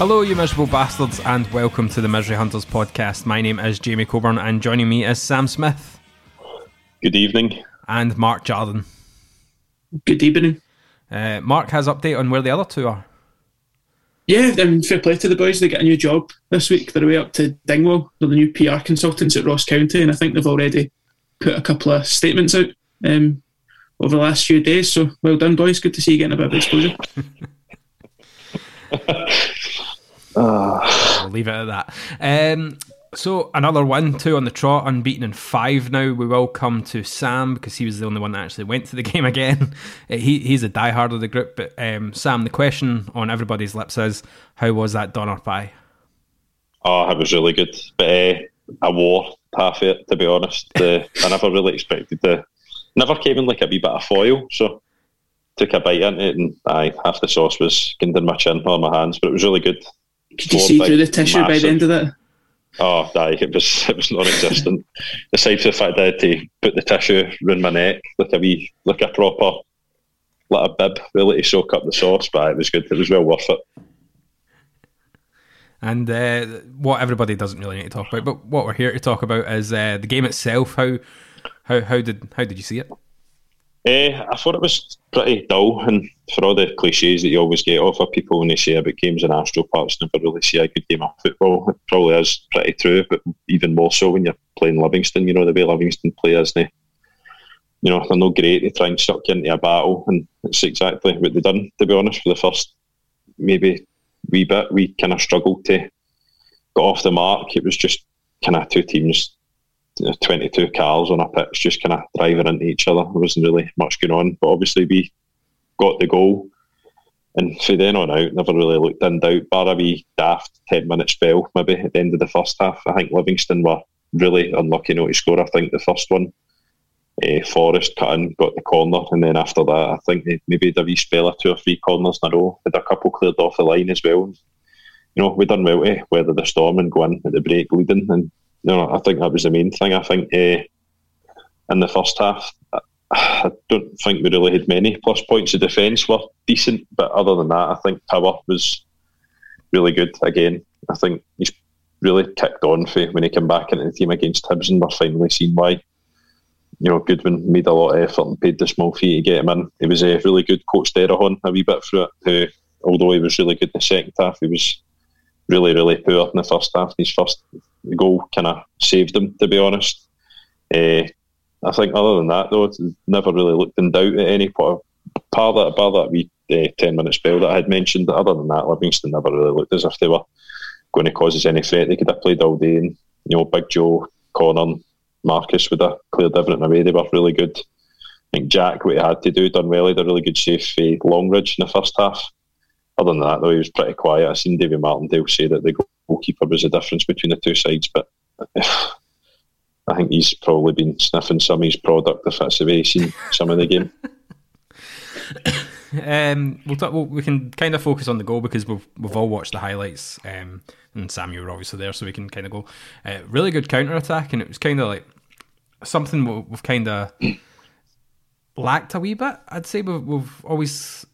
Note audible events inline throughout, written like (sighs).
Hello, you miserable bastards, and welcome to the Misery Hunters podcast. My name is Jamie Coburn, and joining me is Sam Smith Good evening. and Mark Jardin. Good evening. Uh, Mark has update on where the other two are. Yeah, um, fair play to the boys. They get a new job this week. They're away up to Dingwall. They're the new PR consultants at Ross County, and I think they've already put a couple of statements out um, over the last few days. So well done, boys. Good to see you getting a bit of exposure. (laughs) We'll leave it at that. Um, so another one, two on the trot, unbeaten in five now. We will come to Sam because he was the only one that actually went to the (laughs) game again. Uh, he he's a diehard of the group. But um, Sam, the question on everybody's lips is, how was that Donner pie? Oh, it was really good, but uh, I wore half it to be honest. Uh, I never really expected to. Never came in like a wee bit of foil, so took a bite into it, and aye, half the sauce was getting in my chin or my hands, but it was really good. Could you see big, through the tissue by the end of that? Oh, aye, it was it was non-existent. (laughs) Aside from the fact that I had to put the tissue around my neck like a wee, like a proper, like a bib, really to soak up the sauce, but it was good. It was well worth it. And uh, what everybody doesn't really need to talk about, but what we're here to talk about is uh, the game itself. How how how did how did you see it? Eh, I thought it was pretty dull, and for all the cliches that you always get off of people when they say about games in Astro Parks, never really see a good game of football. It probably is pretty true, but even more so when you're playing Livingston. You know the way Livingston play, isn't they? You know they're no great. They try and suck you into a battle, and it's exactly what they done. To be honest, for the first maybe wee bit, we kind of struggled to get off the mark. It was just kind of two teams 22 cars on a pitch just kind of driving into each other. There wasn't really much going on, but obviously we got the goal. And from then on out, never really looked in doubt, bar a wee daft 10 minute spell, maybe at the end of the first half. I think Livingston were really unlucky not to score. I think the first one, uh, Forrest cut in, got the corner, and then after that, I think they maybe the wee spell of two or three corners in a row. Had a couple cleared off the line as well. You know, we done well to weather the storm and go in at the break leading. And you know, I think that was the main thing. I think uh, in the first half, I don't think we really had many plus points. The defence were decent, but other than that, I think Power was really good again. I think he's really kicked on for when he came back into the team against Hibs, and we're finally seeing why. You know, Goodwin made a lot of effort and paid the small fee to get him in. He was a really good coach Derahon a wee bit through it. Who, although he was really good in the second half, he was really, really poor in the first half. His first goal kind of saved him, to be honest. Uh, I think other than that, though, it's never really looked in doubt at any point. Bar that, that wee uh, 10 minute spell that I had mentioned, other than that, Livingston never really looked as if they were going to cause us any threat. They could have played all day, and, you know, Big Joe, Connor, Marcus would have cleared everything away. They were really good. I think Jack, what he had to do, done well. He had a really good save for Longridge in the first half. Other than that, though, he was pretty quiet. I seen David Martindale say that the goalkeeper was the difference between the two sides, but (laughs) I think he's probably been sniffing some of his product if that's the way he's seen some of the game. (coughs) Um, we'll, talk, we can kind of focus on the goal because we've we've all watched the highlights, um, and Sam, you were obviously there, so we can kind of go. Uh, really good counter attack, and it was kind of like something we- we've kind of (coughs) lacked a wee bit. I'd say we've, we've always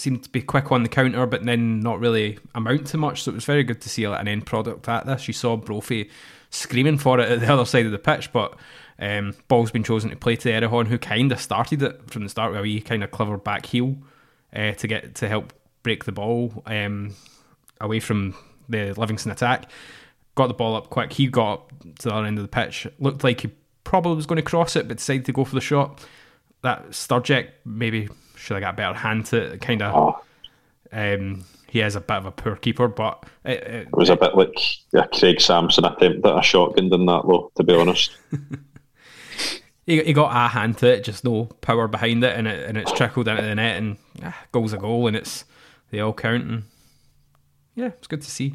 seemed to be quick on the counter, but then not really amount to much. So it was very good to see like, an end product at this. You saw Brophy screaming for it at the (laughs) other side of the pitch, but um, ball's been chosen to play to Erhahon, who kind of started it from the start with a kind of clever back heel uh, to get to help break the ball um, away from the Livingston attack. Got the ball up quick. He got up to the other end of the pitch. Looked like he probably was going to cross it, but decided to go for the shot. That Stryjek maybe should have got a better hand to it. Kind of. Oh, Um, he is a bit of a poor keeper, but it, it, it was a bit like a Craig Samson attempt at a shotgun in that, though, to be honest. (laughs) he, he got a hand to it, just no power behind it, and it and it's trickled into the net, and ah, goal's a goal, and it's they all count, and yeah, it's good to see.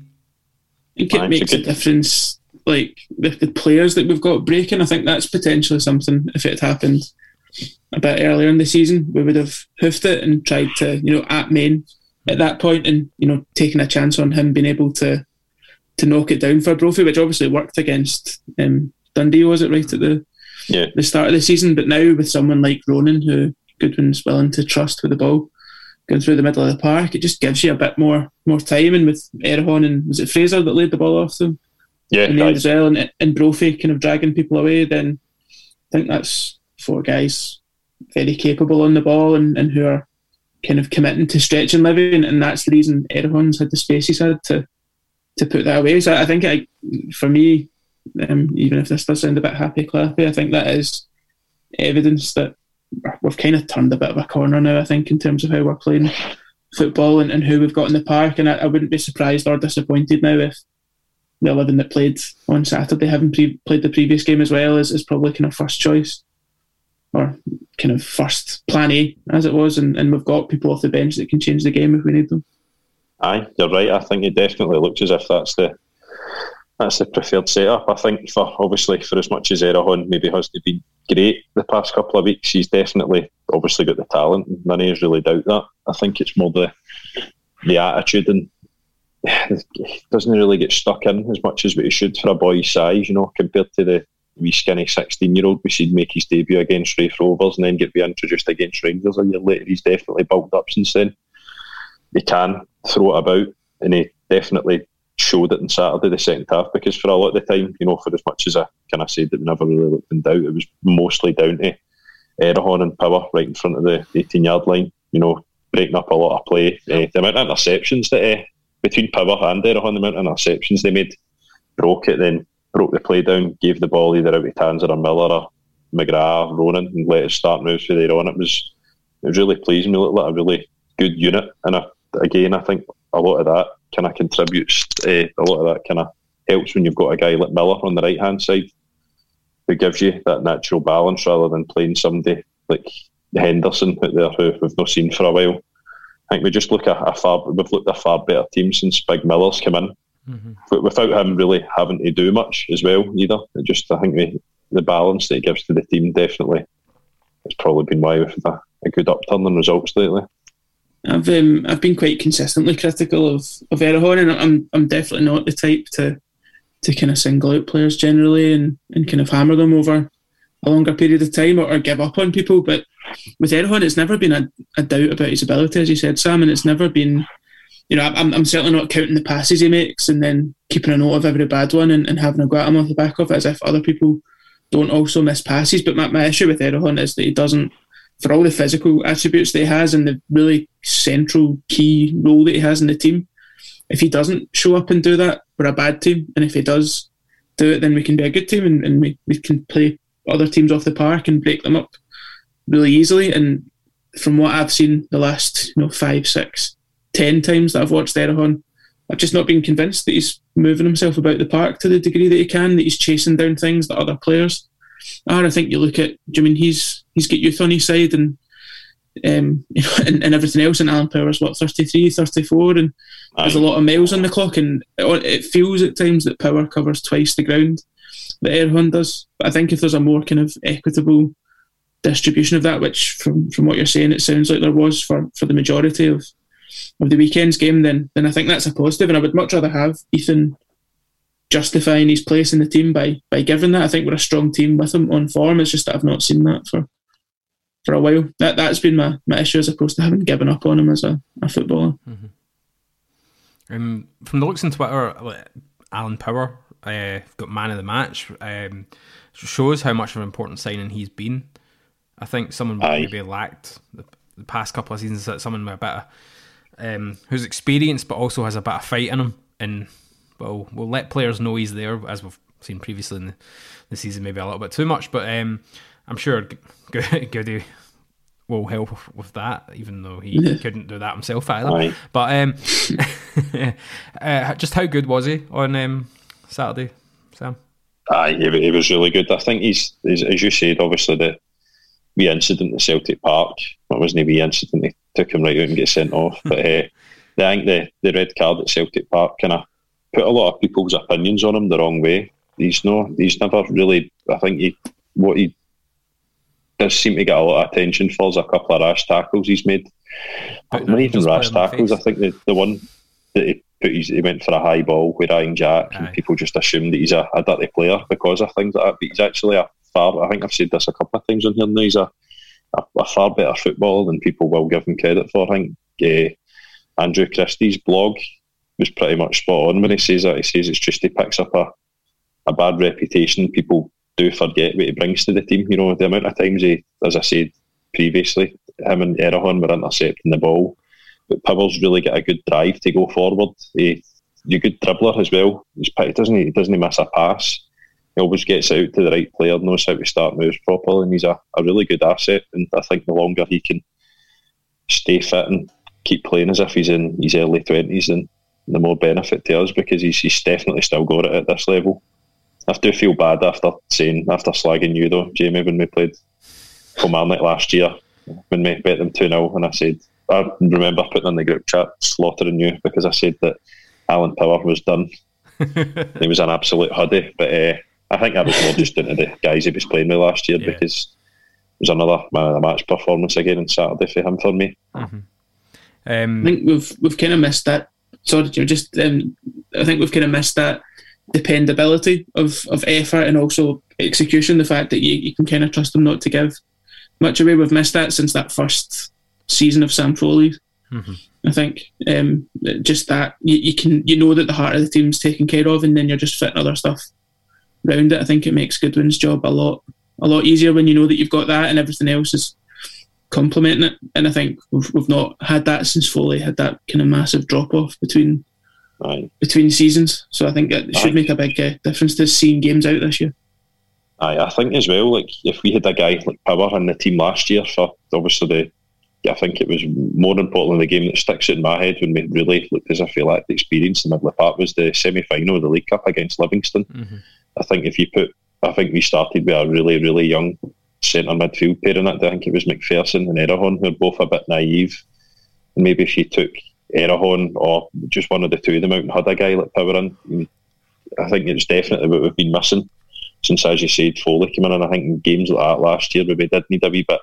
I think it Aye, makes it's a a difference. Like the, the players that we've got breaking, I think that's potentially something. If it had happened a bit earlier in the season, we would have hoofed it and tried to, you know, at main at that point, and you know, taking a chance on him being able to to knock it down for Brophy, which obviously worked against um, Dundee, was it right at the Yeah. the start of the season? But now with someone like Ronan, who Goodwin's willing to trust with the ball, going through the middle of the park, it just gives you a bit more more time. And with Erhahon and was it Fraser that laid the ball off them Yeah, in the as well, and, and Brophy kind of dragging people away, then I think that's four guys very capable on the ball and, and who are kind of committing to stretching Livy, and, and that's the reason Erhahon's had the space he's had to to put that away. So I think I, for me, um, even if this does sound a bit happy clappy, I think that is evidence that we've kind of turned a bit of a corner now. I think in terms of how we're playing football and, and who we've got in the park, and I, I wouldn't be surprised or disappointed now if the 11 that played on Saturday, having pre- played the previous game as well, is, is probably kind of first choice or kind of first plan A as it was. And, and we've got people off the bench that can change the game if we need them. Aye, you're right. I think it definitely looks as if that's the that's the preferred setup. I think for obviously for as much as Erhahon maybe hasn't been great the past couple of weeks, he's definitely obviously got the talent. None of us really doubt that. I think it's more the the attitude and (sighs) doesn't really get stuck in as much as what he should for a boy's size, you know, compared to the wee skinny sixteen year old we see make his debut against Raith Rovers and then get reintroduced against Rangers a year later. He's definitely bulked up since then he can throw it about, and he definitely showed it on Saturday, the second half, because for a lot of the time, you know, for as much as I kind of said that we never really looked in doubt, it was mostly down to Erhahon and Power right in front of the 18 yard line, you know, breaking up a lot of play. Uh, the amount of interceptions that uh, between Power and Erhahon, the amount of interceptions they made, broke it, then broke the play down, gave the ball either out of Tanser or Miller or McGrath, Ronan, and let us start moves from there on. It was, it was really pleasing. We looked like a really good unit, and I, again, I think a lot of that kind of contributes. Uh, a lot of that kind of helps when you've got a guy like Miller on the right hand side, who gives you that natural balance rather than playing somebody like Henderson out there who we've not seen for a while. I think we just look at a far we've looked at a far better team since Big Miller's come in, but without him really having to do much as well either. It just I think the the balance that he gives to the team definitely has probably been why we've had a, a good upturn in results lately. I've um, I've been quite consistently critical of of Erhahon, and I'm I'm definitely not the type to to kind of single out players generally and, and kind of hammer them over a longer period of time or, or give up on people. But with Erhahon, it's never been a, a doubt about his ability, as you said, Sam, and it's never been. You know, I'm, I'm certainly not counting the passes he makes and then keeping a note of every bad one and, and having a go at him off the back of it as if other people don't also miss passes. But my, my issue with Erhahon is that he doesn't for all the physical attributes that he has and the really central key role that he has in the team, if he doesn't show up and do that, we're a bad team. And if he does do it, then we can be a good team and, and we, we can play other teams off the park and break them up really easily. And from what I've seen the last, you know, five, six, ten times that I've watched Erhahon, I've just not been convinced that he's moving himself about the park to the degree that he can, that he's chasing down things that other players are. I think you look at, do you mean he's he's got youth on his side and um, you (laughs) know, and, and everything else. And Alan Power's what 33, 34, and there's a lot of miles on the clock. And it, it feels at times that Power covers twice the ground that Erhahon does. But I think if there's a more kind of equitable distribution of that, which from from what you're saying, it sounds like there was for for the majority of of the weekend's game, then then I think that's a. And I would much rather have Ethan justifying his place in the team by by giving that. I think we're a strong team with him on form. It's just that I've not seen that for for a while. That that's been my, my issue as opposed to having given up on him as a, a footballer. Um, from the looks on Twitter, Alan Power uh, got man of the match. Um, shows how much of an important signing he's been. I think someone Aye. maybe lacked the, the past couple of seasons. That someone with a bit of, um, who's experienced but also has a bit of fight in him, and well, we'll let players know he's there as we've seen previously in the, the season, maybe a little bit too much. But um, I'm sure Goody will help with- that, even though he couldn't do that himself either. Aye. But um, (laughs) uh, just how good was he on um, Saturday, Sam? Aye, he, he was really good. I think he's, as you said, obviously the wee incident at Celtic Park. It wasn't a wee incident. They took him right out and get sent off. (laughs) But uh, I think the the red card at Celtic Park kind of put a lot of people's opinions on him the wrong way. He's no, he's never really. I think he what he does seem to get a lot of attention for is a couple of rash tackles he's made. Putting Not even rash player in the tackles. I think the, the one that he put, his, he went for a high ball with Ryan Jack, Aye. and people just assume that he's a, a dirty player because of things like that. But he's actually a far. I think I've said this a couple of times on here now. He's a, a, a far better footballer than people will give him credit for. I think uh, Andrew Christie's blog was pretty much spot on when he says that. He says it's just he picks up a, a bad reputation. People do forget what he brings to the team. You know, the amount of times he, as I said previously, him and Erhahon were intercepting the ball. But Power's really got a good drive to go forward. He, he's a good dribbler as well. He's doesn't he? He doesn't miss a pass. He always gets out to the right player, knows how to start moves properly, and he's a, a really good asset. And I think the longer he can stay fit and keep playing as if he's in his early twenties, then the more benefit to us because he's, he's definitely still got it at this level. I do feel bad after saying after slagging you though, Jamie, when we played Kilmarnock last year when we bet them two 0 and I said I remember putting in the group chat slaughtering you because I said that Alan Power was done. (laughs) he was an absolute huddy, but uh, I think that was more just into the guys he was playing with last year Yeah. because it was another man of the match performance again on Saturday for him for me. I Um, think we've we've kind of missed that. Sorry, you know, just um, I think we've kind of missed that dependability of, of effort and also execution. The fact that you, you can kind of trust them not to give much away. We've missed that since that first season of Sam Foley. I think um, just that you, you can you know that the heart of the team's taken care of, and then you're just fitting other stuff round it. I think it makes Goodwin's job a lot a lot easier when you know that you've got that and everything else is complementing it. And I think we've, we've not had that since Foley had that kind of massive drop off between Aye. between seasons. So I think it should Aye. make a big uh, difference to seeing games out this year. Aye, I think as well, like if we had a guy like Power in the team last year for obviously the I think it was more importantly the game that sticks in my head when we really looked as if we lacked the experience in the middle of the park was the semi final of the League Cup against Livingston. I think if you put I think we started with a really, really young centre midfield pair in it. I think it was McPherson and Erhahon who were both a bit naive. And maybe if you took Erhahon or just one of the two of them out and had a guy like Power in, I think it's definitely what we've been missing since, as you said, Foley came in. And I think in games like that last year, we did need a wee bit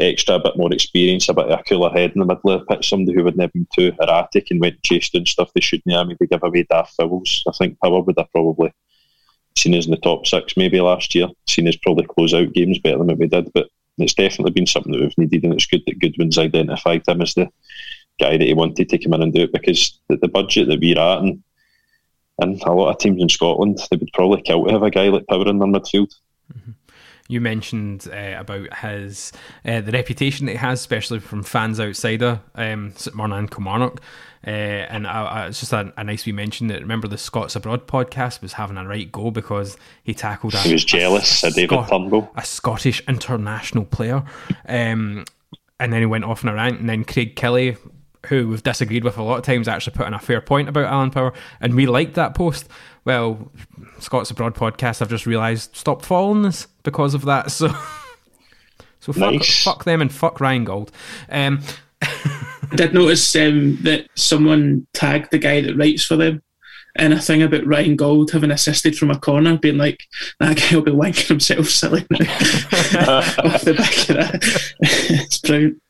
extra, a bit more experience, a bit of a cooler head in the middle of the pitch, somebody who would never been too erratic and went chasing stuff they shouldn't have, maybe give away daft fouls. I think Power would have probably seen us in the top six maybe last year, seen us probably close out games better than we did. But it's definitely been something that we've needed, and it's good that Goodwin's identified him as the guy that he wanted to come in and do it because the, the budget that we're at and and a lot of teams in Scotland, they would probably kill to have a guy like Power in their midfield. You mentioned uh, about his uh, the reputation that he has, especially from fans outside of um, St Mirren and Kilmarnock. Uh, and I, I, it's just a, a nice wee mention that remember the Scots Abroad podcast was having a right go because he tackled a, He was jealous a of David Scot- Turnbull. a Scottish international player. Um, and then he went off on a rant, and then Craig Kelly who we've disagreed with a lot of times, actually put in a fair point about Alan Power, and we liked that post. Well, Scott's Abroad podcast, I've just realised, stopped following us because of that. So, (laughs) so fuck, Nice. fuck them and fuck Ryan Gauld. Um, I did notice um, that someone tagged the guy that writes for them in a thing about Ryan Gauld having assisted from a corner, being like, that guy will be wanking himself silly now. (laughs) Off the back of that. (laughs) it's brilliant.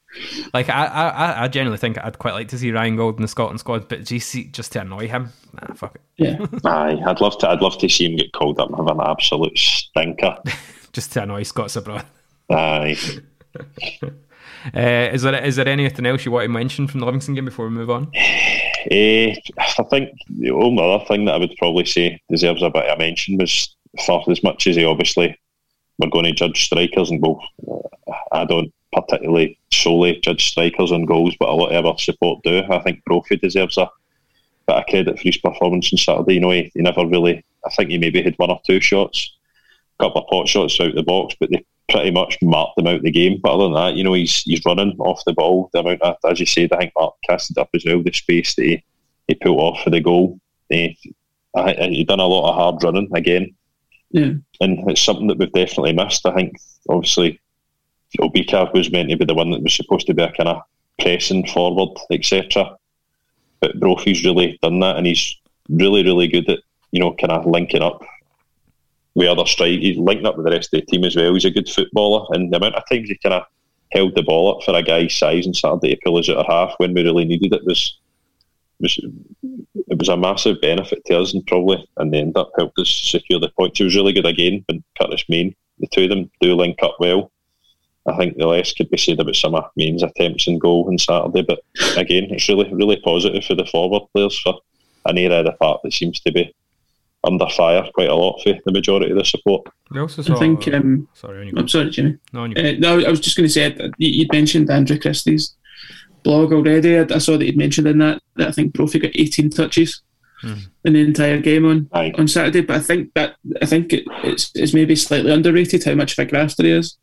Like I, I, I- genuinely think I'd quite like to see Ryan Gauld in the Scotland squad, but GC just to annoy him, nah, fuck it. Yeah. Aye, I'd love to. I'd love to see him get called up and have an absolute stinker. (laughs) Just to annoy Scots abroad. Aye. (laughs) Uh, is there is there anything else you want to mention from the Livingston game before we move on? (sighs) Eh, I think the only other thing that I would probably say deserves a bit of mention was for as much as he obviously we're going to judge strikers and goals. uh, I don't particularly solely judge strikers and goals, but a lot of our support do. I think Brophy deserves a bit of credit for his performance on Saturday. You know, he, he never really. I think he maybe had one or two shots, a couple of pot shots out the box, but they pretty much marked them out the game. But other than that, you know, he's he's running off the ball. The amount of, as you said, I think Mark casted up as well. The space that he, he pulled off for the goal. He, I, I- uh, he done a lot of hard running again, Yeah. and it's something that we've definitely missed. I think obviously Obika was meant to be the one that was supposed to be a kind of pressing forward, etc. But Brophy's really done that, and he's really, really good at you know kind of linking up with other strike. He's linking up with the rest of the team as well. He's a good footballer, and the amount of times he kind of held the ball up for a guy's size and Saturday to pull us out of half when we really needed it was it was a massive benefit to us and probably and the end up helped us secure the points. He was really good again, and Curtis Main. The two of them do link up well. I think the less could be said about some of Main's attempts and goal on Saturday, but again, it's really really positive for the forward players for an area of the park that seems to be under fire quite a lot for the majority of the support. We also saw. I think. Um, sorry, on you go. I'm sorry, Jimmy. No, on you go. Uh, no, I was just going to say that you- you'd mentioned Andrew Christie's blog already. I, I saw that you'd mentioned in that that I think Brophy got 18 touches in the entire game on Aye. on Saturday. But I think that I think it, it's it's maybe slightly underrated how much of a grafter he is.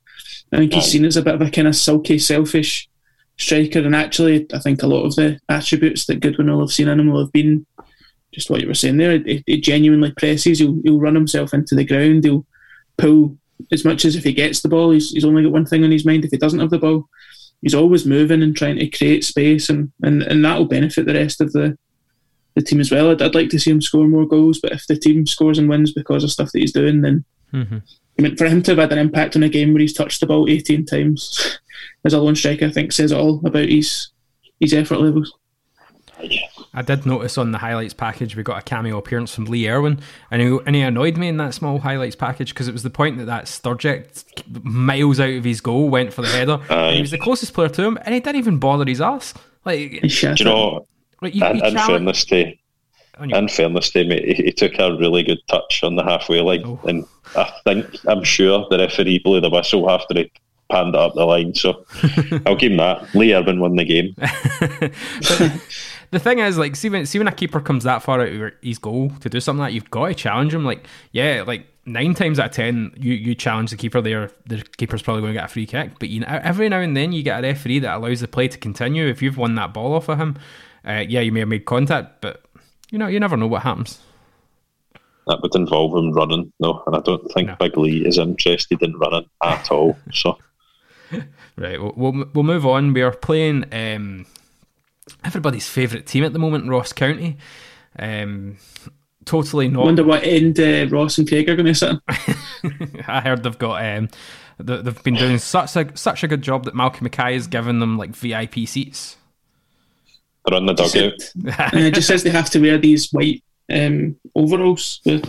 I think he's seen as a bit of a kind of sulky, selfish striker, and actually, I think a lot of the attributes that Goodwin will have seen in him will have been just what you were saying there. It, he genuinely presses. He'll, he'll run himself into the ground. He'll pull as much as if he gets the ball. He's, he's only got one thing on his mind. If he doesn't have the ball, he's always moving and trying to create space, and and, and that will benefit the rest of the the team as well. I'd, I'd like to see him score more goals, but if the team scores and wins because of stuff that he's doing, then Mhm. I mean, for him to have had an impact on a game where he's touched the ball 18 times (laughs) as a lone striker, I think says it all about his his effort levels. I did notice on the highlights package we got a cameo appearance from Lee Irwin, and he, and he annoyed me in that small highlights package because it was the point that that Stryjek miles out of his goal went for the header. and he was the closest player to him, and he didn't even bother his ass. Like, He shat Do you know? like you, In, you in challenge- fairness to you- in fairness to him, he, he took a really good touch on the halfway line, Oh. and I think I'm sure the referee blew the whistle after he panned it up the line. So (laughs) I'll give him that. Lee Irvin won the game. (laughs) the thing is, like, see when, see when a keeper comes that far out of his goal to do something like that, you've got to challenge him. Like, yeah, like nine times out of ten, you, you challenge the keeper there, the keeper's probably going to get a free kick. But you know, every now and then, you get a referee that allows the play to continue. If you've won that ball off of him, uh, yeah, you may have made contact, but you know, you never know what happens. That would involve him running, though, and I don't think No. Big Lee is interested in running at all. So (laughs) Right, we'll, we'll, we'll move on. We are playing um, everybody's favourite team at the moment, Ross County. Um, totally I not. wonder what end uh, Ross and Craig are going to sit in. (laughs) I heard they've got um, they've been doing such a such a good job that Malcolm Mackay has given them like VIP seats. They're on the dugout. (laughs) Uh, it just says they have to wear these white um, overalls. But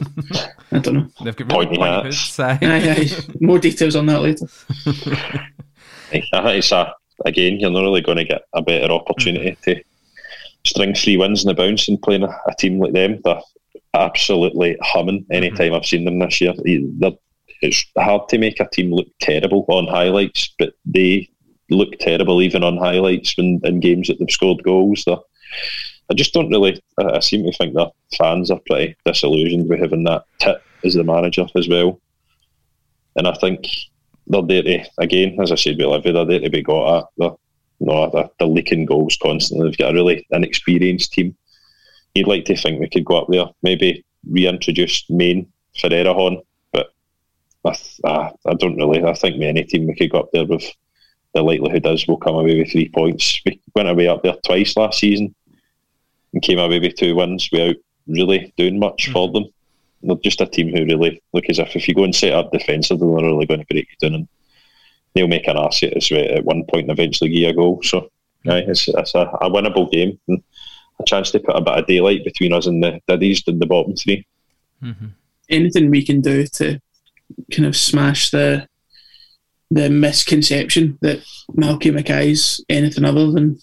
I don't know. They've got really Pointy pointy hats. uh, Aye, aye. (laughs) More details on that later. (laughs) I think it's a again, you're not really going to get a better opportunity Mm-hmm. to string three wins in the bounce and playing a, a team like them. They're absolutely humming anytime Mm-hmm. I've seen them this year. They're, it's hard to make a team look terrible on highlights, but they look terrible even on highlights when in games that they've scored goals. I just don't really. I, seem to think their fans are pretty disillusioned with having that tit as the manager as well. And I think they're there to again, as I said, with they're there to be got at. They're, no, they're, they're leaking goals constantly. They've got a really inexperienced team. You'd like to think we could go up there, maybe reintroduce Main for Erhahon, but I, I, I don't really. I think any team we could go up there with the likelihood is we'll come away with three points. We went away up there twice last season and came away with two wins without really doing much for hmm. them. They're just a team who really look as if if you go and set up defensively, they're really going to break you down and they'll make an ass at us at one point and eventually give you a goal. So, aye, it's, it's a, a winnable game and a chance to put a bit of daylight between us and the Diddies in the bottom three. Mm-hmm. anything we can do to kind of smash the the misconception that Malky Mackay's anything other than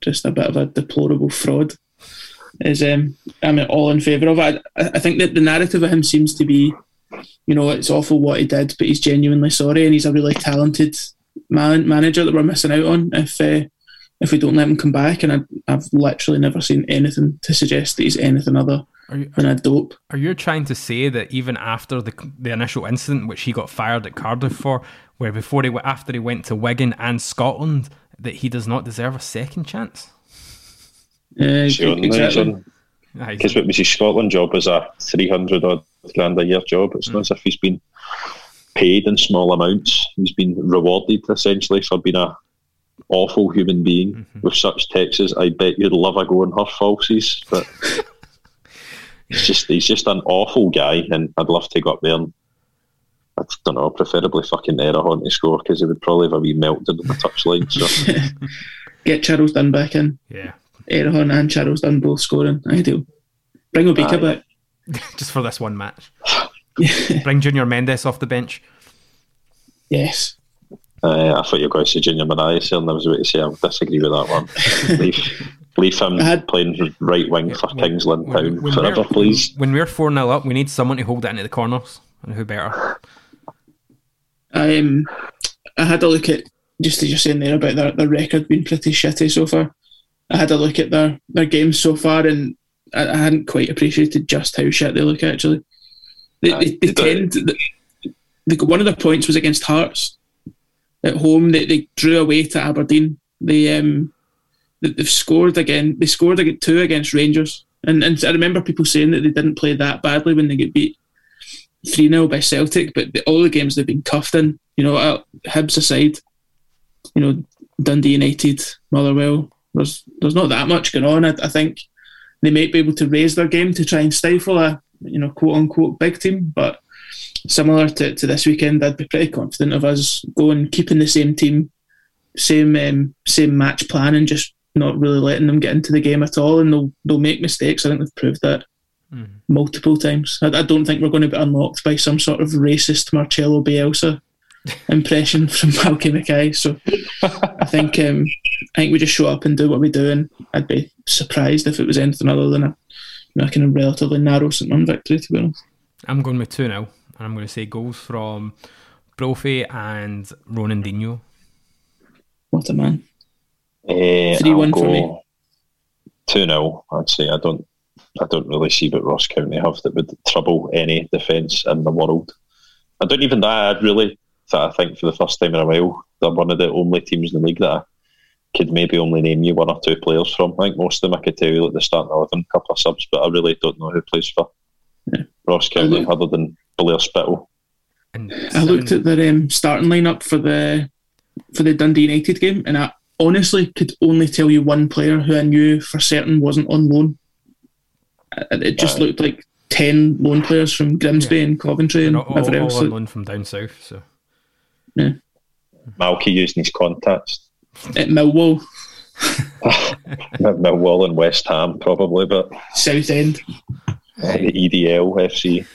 just a bit of a deplorable fraud is um I'm all in favour of. I, I think that the narrative of him seems to be, you know, it's awful what he did, but he's genuinely sorry and he's a really talented man, manager that we're missing out on if uh, if we don't let him come back. And I, I've literally never seen anything to suggest that he's anything other Are you, than a dope. Are you trying to say that even after the the initial incident, which he got fired at Cardiff for, where before he went after he went to Wigan and Scotland, that he does not deserve a second chance? Uh, Sure, exactly. Aye, Because what was his Scotland job was a 300 odd grand a year job. It's not as if he's been paid in small amounts. He's been rewarded essentially for being a awful human being with such texts. I bet you'd love a go on her falsies, but (laughs) he's just he's just an awful guy, and I'd love to go up there and I don't know, preferably fucking Erhahon to score because he would probably have a wee meltdown on the touchline. So (laughs) Get Charles Dunne back in. yeah, Erhahon and Charles Dunne both scoring. Ideal. Bring Obika back. (laughs) just for this one match. (laughs) Bring Junior Mendes off the bench. Yes. uh, I thought you were going to say Junior Mariah, and I was about to say I would disagree with that one. leave, leave him had- playing right wing for Kingsland Town When forever, please. When we're four 0 up, we need someone to hold it into the corners, and who better? I um, I had a look at just as you're saying there about their, their record being pretty shitty so far. I had a look at their, their games so far and I, I hadn't quite appreciated just how shit they look actually. They, Aye, they, they they tend they, they, one of their points was against Hearts at home. They, they drew away to Aberdeen. They um they, they've scored again. They scored two against Rangers, and and I remember people saying that they didn't play that badly when they get beat three 0 by Celtic, but the, all the games they've been cuffed in. You know, uh, Hibs aside, you know, Dundee United, Motherwell. There's there's not that much going on. I, I think they might be able to raise their game to try and stifle a you know quote unquote big team, but similar to, to this weekend, I'd be pretty confident of us going keeping the same team, same um, same match plan, and just not really letting them get into the game at all. And they'll they'll make mistakes. I think they've proved that multiple times. I, I don't think we're going to be unlocked by some sort of racist Marcelo Bielsa (laughs) impression from Malky Mackay. So I think um, I think we just show up and do what we do, and I'd be surprised if it was anything other than a, you know, kind of relatively narrow St Mirren victory. To be honest, I'm going with 2 now, and I'm going to say goals from Brophy and Ronan Dino. what a man! Uh, 3-1 for me. Two 0 I'd say. I don't. I don't really see what Ross County have that would trouble any defence in the world. I don't even that. I'd really. I think for the first time in a while, they're one of the only teams in the league that I could maybe only name you one or two players from. I think most of them I could tell you like the start starting eleven, a couple of subs, but I really don't know who plays for Ross County look- other than Blair Spittal. I looked at their um, starting lineup for the for the Dundee United game, and I honestly could only tell you one player who I knew for certain wasn't on loan. Uh, It just Aye. looked like ten loan players from Grimsby and Coventry and all, all, everything all on loan from down south. So Yeah. Malky using his contacts. At Millwall, (laughs) At Millwall and West Ham probably, but South End. (laughs) uh, the EDL FC.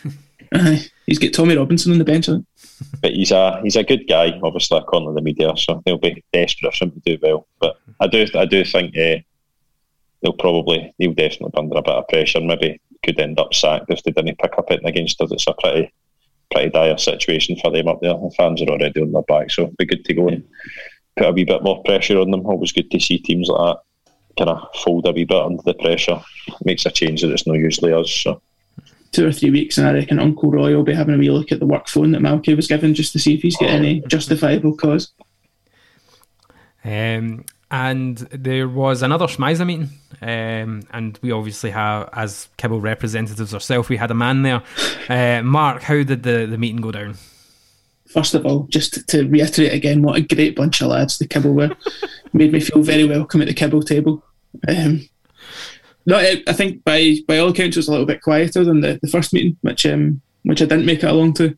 Aye. He's got Tommy Robinson on the bench. I think. But he's a he's a good guy, obviously according to the media, so they'll be desperate for him to do well. But I do I do think uh, they'll probably he'll definitely be under a bit of pressure. Maybe could end up sacked if they didn't pick up it against us. It's a pretty pretty dire situation for them up there. The fans are already on their back, so it'd be good to go and put a wee bit more pressure on them. Always good to see teams like that kind of fold a wee bit under the pressure. Makes a change that it's not usually us. So Two or three weeks, and I reckon Uncle Roy will be having a wee look at the work phone that Malky was given just to see if he's got any justifiable cause. um, and there was another SMISA meeting, um, and we obviously have, as Kibble representatives ourselves, we had a man there. Uh, Mark, how did the, the meeting go down? First of all, just to reiterate again, what a great bunch of lads the Kibble were. (laughs) Made me feel very welcome at the Kibble table. Um, no, I, think by by all accounts it was a little bit quieter than the, the first meeting, which um, which I didn't make it along to.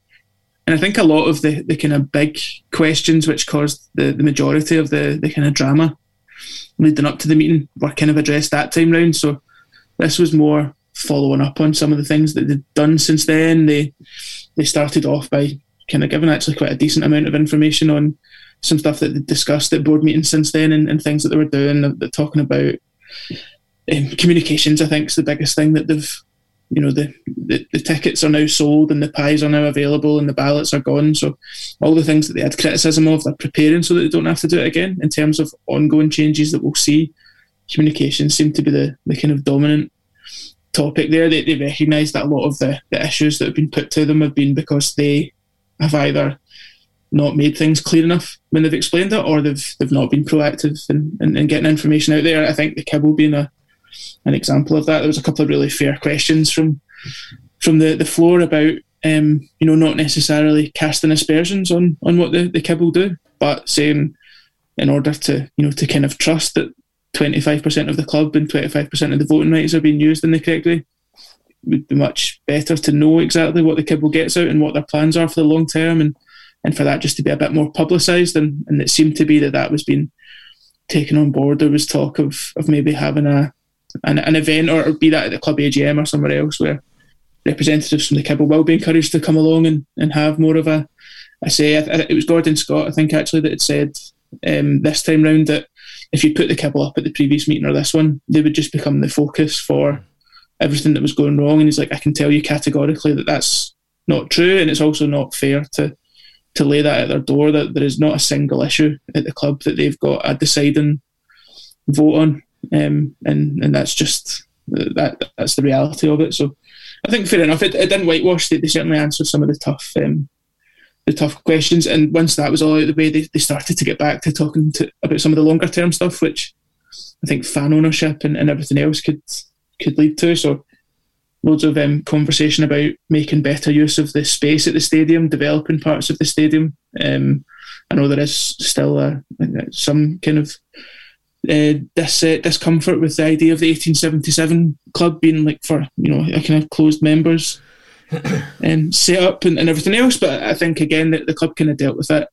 And I think a lot of the, the kind of big questions which caused the, the majority of the, the kind of drama leading up to the meeting were kind of addressed that time round. So this was more following up on some of the things that they'd done since then. They they started off by kind of giving actually quite a decent amount of information on some stuff that they discussed at board meetings since then and, and things that they were doing. They're talking about um, communications. I think is the biggest thing that they've you know the, the the tickets are now sold and the pies are now available and the ballots are gone. So all the things that they had criticism of, they're preparing so that they don't have to do it again. In terms of ongoing changes that we'll see, communications seem to be the, the kind of dominant topic there. They, they recognise that a lot of the, the issues that have been put to them have been because they have either not made things clear enough when they've explained it, or they've they've not been proactive in, in, in getting information out there. I think the kibble being a an example of that. There was a couple of really fair questions from from the, the floor about um, you know not necessarily casting aspersions on on what the, the kibble do, but saying in order to you know to kind of trust that 25% of the club and 25% of the voting rights are being used in the correct way it would be much better to know exactly what the kibble gets out and what their plans are for the long term and and for that just to be a bit more publicised and, and it seemed to be that that was being taken on board there was talk of of maybe having a an, an event or, or be that at the club AGM or somewhere else where representatives from the Kibble will be encouraged to come along and, and have more of a, a say. I, it was Gordon Scott, I think, actually, that had said um, this time round that if you put the Kibble up at the previous meeting or this one, they would just become the focus for everything that was going wrong. And he's like, I can tell you categorically that that's not true, and it's also not fair to to lay that at their door. That there is not a single issue at the club that they've got a deciding vote on, um, and and that's just that that's the reality of it. So I think fair enough. It, it didn't whitewash. They, they certainly answered some of the tough um, the tough questions, and once that was all out of the way, they, they started to get back to talking to about some of the longer term stuff, which I think fan ownership and, and everything else could could lead to. So loads of um, conversation about making better use of the space at the stadium, developing parts of the stadium. Um, I know there is still a, some kind of uh, dis, uh, discomfort with the idea of the 1877 club being like for you know a kind of closed members and (coughs) set up and, and everything else. But I think again that the club kind of dealt with it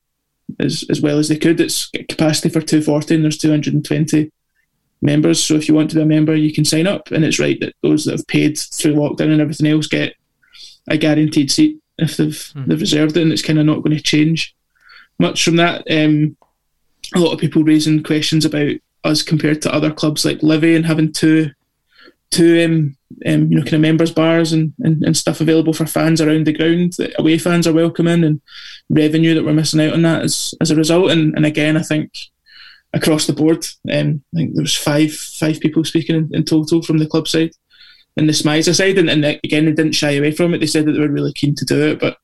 as as well as they could. It's capacity for 240 and there's 220 members. So if you want to be a member, you can sign up. And it's right that those that have paid through lockdown and everything else get a guaranteed seat if they've they've reserved it, and it's kind of not going to change much from that. Um, a lot of people raising questions about us compared to other clubs like Livy and having two two um, um, you know kind of members bars and, and, and stuff available for fans around the ground that away fans are welcome in and revenue that we're missing out on that as, as a result. And, and again I think across the board um, I think there was five five people speaking in, in total from the club side and the SMISA side. And, and again they didn't shy away from it. They said that they were really keen to do it but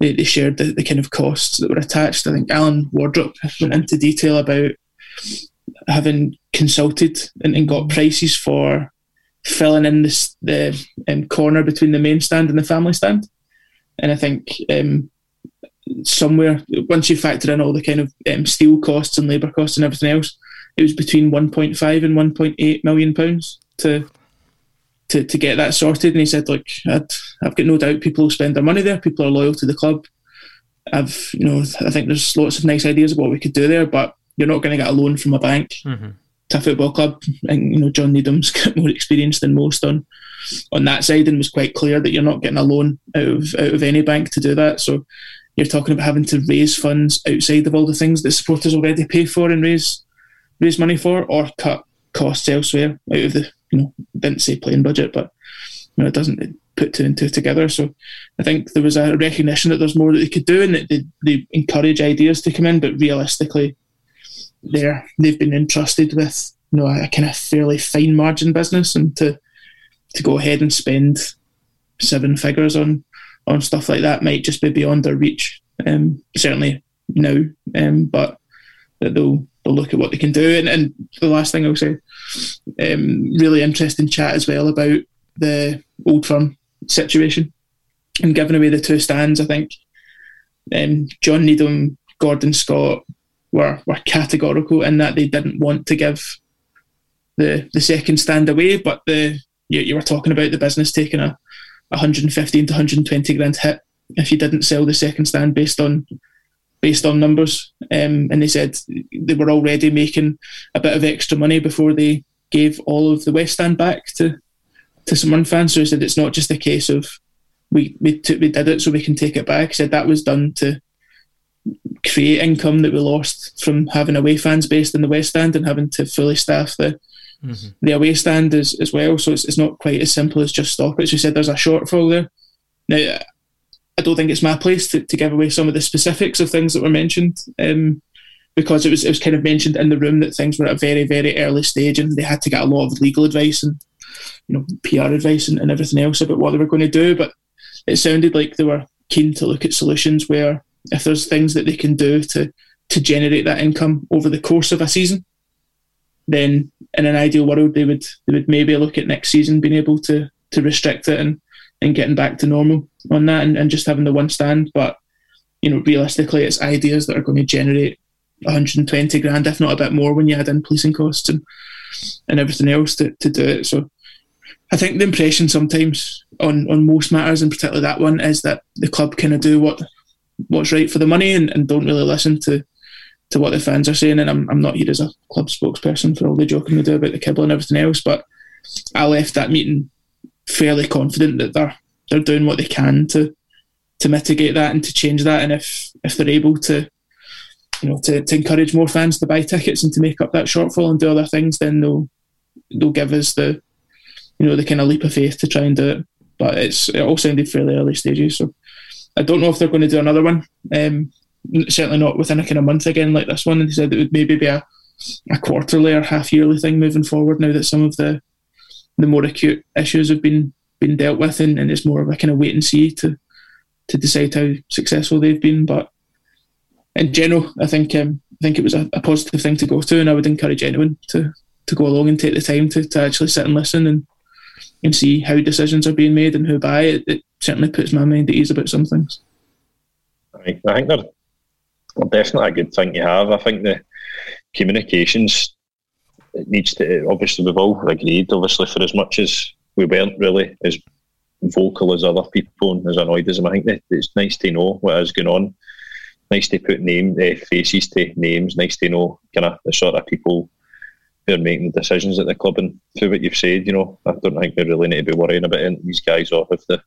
they, they shared the, the kind of costs that were attached. I think Alan Wardrop went into detail about having consulted and, and got prices for filling in this the um, corner between the main stand and the family stand. And I think um, somewhere once you factor in all the kind of um, steel costs and labour costs and everything else, it was between 1.5 and 1.8 million pounds to to to get that sorted. And he said, "Look, I'd, I've got no doubt people will spend their money there. People are loyal to the club. I've you know I think there's lots of nice ideas of what we could do there, but you're not going to get a loan from a bank." Mm-hmm. to a football club. And you know, John Needham's (laughs) got more experience than most on on that side, and was quite clear that you're not getting a loan out of out of any bank to do that. So you're talking about having to raise funds outside of all the things that supporters already pay for and raise raise money for, or cut costs elsewhere out of the you know didn't say plain budget, but you know it doesn't put two and two together. So I think there was a recognition that there's more that they could do, and that they, they encourage ideas to come in, but realistically there they've been entrusted with you know a, kind of fairly fine margin business and to to go ahead and spend seven figures on on stuff like that might just be beyond their reach um, certainly now um, but they'll they'll look at what they can do. And, and the last thing I'll say, um, really interesting chat as well about the Old Firm situation and giving away the two stands. I think um, John Needham, Gordon Scott were were categorical in that they didn't want to give the the second stand away, but the you, you were talking about the business taking a 115 to 120 grand hit if you didn't sell the second stand based on based on numbers. Um, and they said they were already making a bit of extra money before they gave all of the West Stand back to to some fans. So he said it's not just a case of we we took, we did it so we can take it back. He said that was done to create income that we lost from having away fans based in the West Stand and having to fully staff the the away stand as, as well. So it's, it's not quite as simple as just stop it. So he said there's a shortfall there. Now, I don't think it's my place to, to give away some of the specifics of things that were mentioned um, because it was, it was kind of mentioned in the room that things were at a very, very early stage and they had to get a lot of legal advice and you know PR advice and, and everything else about what they were going to do. But it sounded like they were keen to look at solutions where if there's things that they can do to to generate that income over the course of a season, then in an ideal world they would they would maybe look at next season being able to to restrict it and and getting back to normal on that and, and just having the one stand. But you know, realistically, it's ideas that are going to generate 120 grand, if not a bit more, when you add in policing costs and and everything else to, to do it. So I think the impression sometimes on, on most matters, and particularly that one, is that the club kind of do what what's right for the money and, and don't really listen to to what the fans are saying. And I'm, I'm not here as a club spokesperson for all the joking we do about the kibble and everything else, but I left that meeting fairly confident that they're they're doing what they can to to mitigate that and to change that. And if if they're able to you know to, to encourage more fans to buy tickets and to make up that shortfall and do other things, then they'll they'll give us the you know the kind of leap of faith to try and do it. But it's it all sounded fairly early stages, so I don't know if they're going to do another one. Um, certainly not within a kind of month again like this one. And they said it would maybe be a, a quarterly or half yearly thing moving forward now that some of the the more acute issues have been been dealt with and, and it's more of a kind of wait and see to to decide how successful they've been. But in general, I think um, I think it was a, a positive thing to go to, and I would encourage anyone to to go along and take the time to, to actually sit and listen and and see how decisions are being made and who buy it. It certainly puts my mind at ease about some things. I, I think they're, definitely a good thing to have. I think the communications it needs to obviously we've all agreed obviously for as much as we weren't really as vocal as other people and as annoyed as them. I think that it's nice to know what is going on. Nice to put name uh, faces to names. Nice to know kind of the sort of people who are making the decisions at the club. And through what you've said, you know, I don't think we really need to be worrying about it. these guys off if the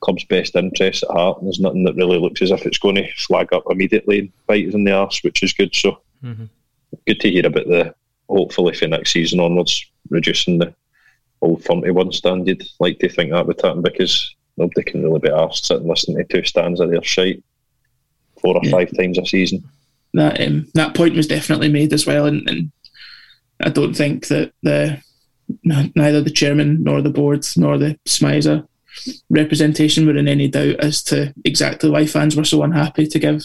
club's best interests at heart. And there's nothing that really looks as if it's going to flag up immediately and bite us in the arse, which is good. So good to hear about the hopefully for next season onwards reducing the old firm to one stand. You'd like to think that would happen because nobody can really be asked sitting listening to two stands of their shite four or five times a season. that um, that point was definitely made as well, and, and I don't think that the neither the chairman nor the board nor the SMISA representation were in any doubt as to exactly why fans were so unhappy to give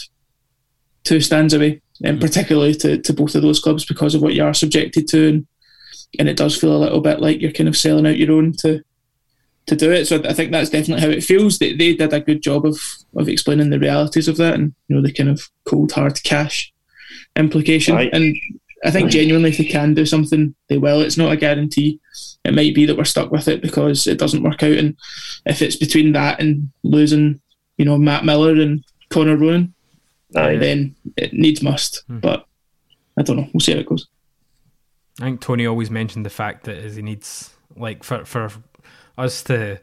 two stands away, and particularly to, to both of those clubs because of what you are subjected to, and, and it does feel a little bit like you're kind of selling out your own to to do it. So I think that's definitely how it feels. They, they did a good job of of explaining the realities of that and you know the kind of cold hard cash implication. And I think genuinely, if they can do something, they will. It's not a guarantee. It might be that we're stuck with it because it doesn't work out. And if it's between that and losing, you know, Matt Millar and Conor Ronan, Aye. then it needs must. Hmm. But I don't know. We'll see how it goes. I think Tony always mentioned the fact that is he needs like for for us to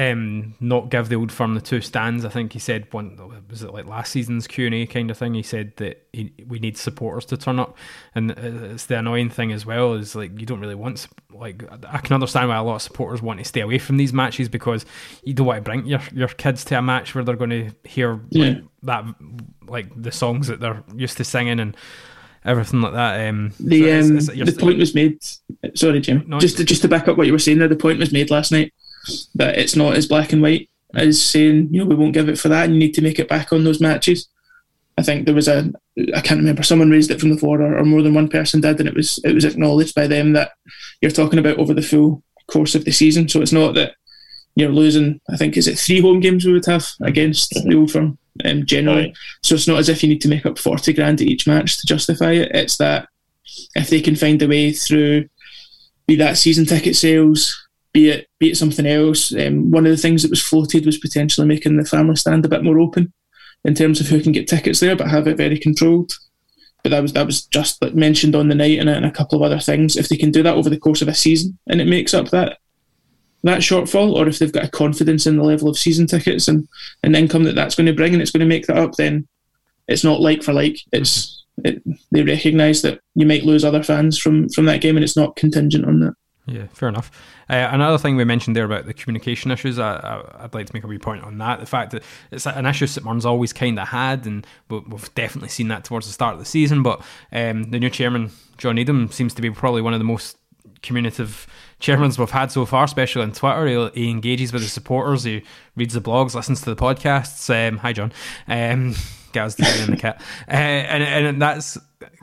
um not give the old firm the two stands. I think he said one was it like last season's Q and A kind of thing. He said that he, we need supporters to turn up, and it's the annoying thing as well is like you don't really want like I can understand why a lot of supporters want to stay away from these matches because you don't want to bring your your kids to a match where they're going to hear like, that like the songs that they're used to singing and everything like that. Um, so The it's- um, it's- the point was made. Sorry, Jim. No, just to, just to back up what you were saying there, the point was made last night that it's not as black and white as saying you know we won't give it for that, and you need to make it back on those matches. I think there was a I can't remember someone raised it from the floor or, or more than one person did, and it was it was acknowledged by them that you're talking about over the full course of the season. So it's not that you're losing. I think is it three home games we would have against the old firm um, generally. Aye. So it's not as if you need to make up forty grand at each match to justify it. It's that if they can find a way through, be that season ticket sales, be it be it something else. Um, one of the things that was floated was potentially making the family stand a bit more open in terms of who can get tickets there, but have it very controlled. But that was that was just like mentioned on the night and, a- and a couple of other things. If they can do that over the course of a season and it makes up that that shortfall, or if they've got a confidence in the level of season tickets and, and income that that's going to bring and it's going to make that up, then it's not like for like. It's it, they recognise that you might lose other fans from from that game, and it's not contingent on that. Yeah, fair enough. Uh, another thing we mentioned there about the communication issues, I, I'd like to make a wee point on that. The fact that it's an issue St Mirren's always kind of had, and we- we've definitely seen that towards the start of the season. But um, the new chairman, John Needham, seems to be probably one of the most communicative chairmans we've had so far, especially on Twitter. He, he engages with his supporters, he reads the blogs, listens to the podcasts. Um, hi, John. Um, (laughs) in the kit. Uh, and, and that's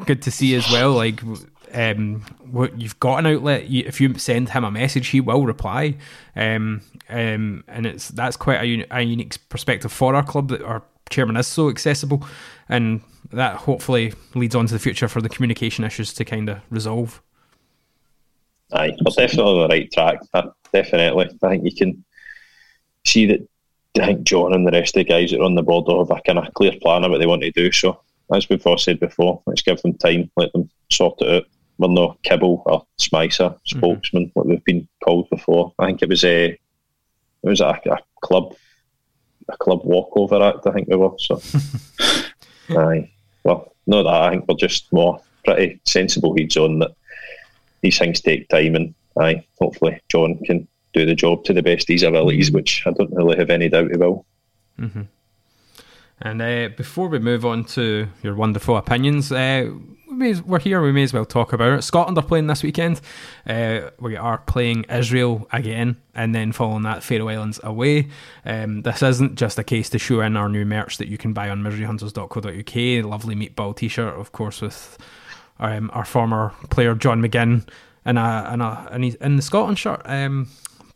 good to see as well. Like, um, what you've got an outlet. If you send him a message, he will reply. Um, um, and it's that's quite a, a unique perspective for our club that our chairman is so accessible, and that hopefully leads on to the future for the communication issues to kind of resolve. Aye, we're definitely on the right track. uh, Definitely. I think you can see that I think John and the rest of the guys that are on the board have a kind of clear plan of what they want to do. So, as we've all said before, let's give them time, let them sort it out. We're no kibble or SMISA, spokesman, what we've been called before. I think it was a it was a, a club a club walkover act, I think we were. So (laughs) aye. Well, no that I think we're just more pretty sensible heads on that these things take time and aye, hopefully John can do the job to the best of his abilities, which I don't really have any doubt he will. And uh, before we move on to your wonderful opinions, uh, we we're here. We may as well talk about it. Scotland are playing this weekend. Uh, we are playing Israel again, and then following that, Faroe Islands away. Um, this isn't just a case to show in our new merch that you can buy on miseryhunters.co.uk. Lovely meatball T-shirt, of course, with um, our former player John McGinn and a and a in the Scotland shirt. Um,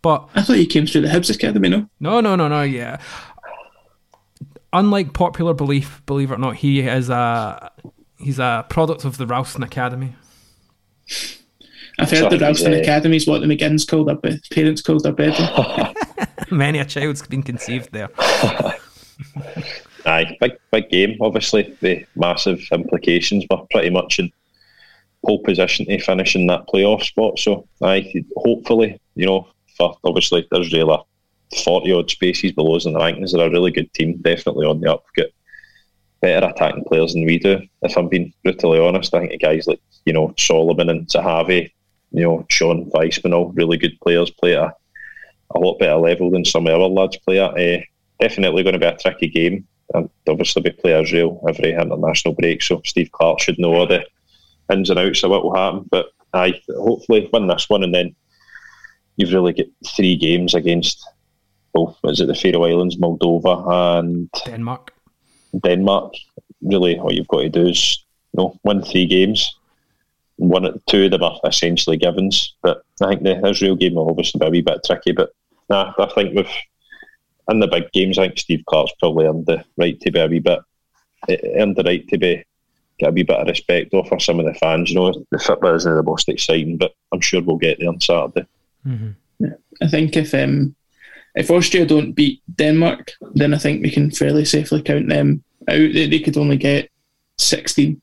but I thought you came through the Hibs Academy, no? no, no, no, no. Yeah. Unlike popular belief, believe it or not, he is a he's a product of the Ralston Academy. I've heard So the he's, Ralston uh, Academy is what the McGinns called their be- parents called their bedroom. (laughs) (laughs) Many a child's been conceived there. Aye, big big game. Obviously, the massive implications were pretty much in pole position to finish in that playoff spot. So, aye, hopefully, you know, for obviously Israel are forty odd spaces below us in the rankings. They're a really good team, definitely on the up. Got better attacking players than we do. If I'm being brutally honest, I think the guys like you know Solomon and Zahavi, you know Shon Weissman, all really good players, play at a, a lot better level than some of our lads play at. Uh, definitely going to be a tricky game. And obviously, we play Israel every international break, so Steve Clarke should know all the ins and outs of what will happen. But I hopefully win this one, and then you've really got three games against both. Is it the Faroe Islands, Moldova, and Denmark. Denmark? Really, all you've got to do is you know win three games. One, two of them are essentially givens, but I think the Israel game will obviously be a wee bit tricky. But nah, I think with in the big games, I think Steve Clarke's probably earned the right to be a wee bit, eh, earned the right to be get a wee bit of respect off for some of the fans. You know, the football isn't the most exciting, but I'm sure we'll get there on Saturday. I think if um, if Austria don't beat Denmark, then I think we can fairly safely count them out. They, they could only get 16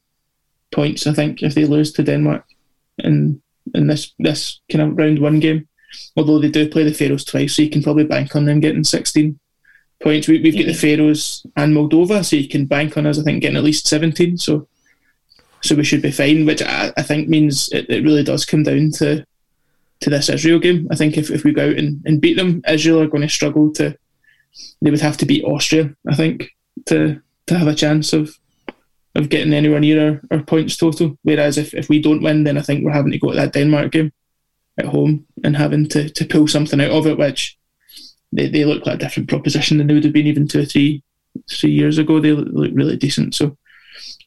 points, I think, if they lose to Denmark in in this this kind of round one game. Although they do play the Faroes twice, so you can probably bank on them getting 16 points. We, we've got the Faroes and Moldova, so you can bank on us, I think, getting at least 17. So so we should be fine, which I, I think means it, it really does come down to to this Israel game. I think if, if we go out and, and beat them, Israel are going to struggle to. They would have to beat Austria, I think, to to have a chance of of getting anywhere near our, our points total. Whereas if, if we don't win, then I think we're having to go to that Denmark game at home and having to, to pull something out of it, which they, they look like a different proposition than they would have been even two or three three years ago. They look, look really decent. So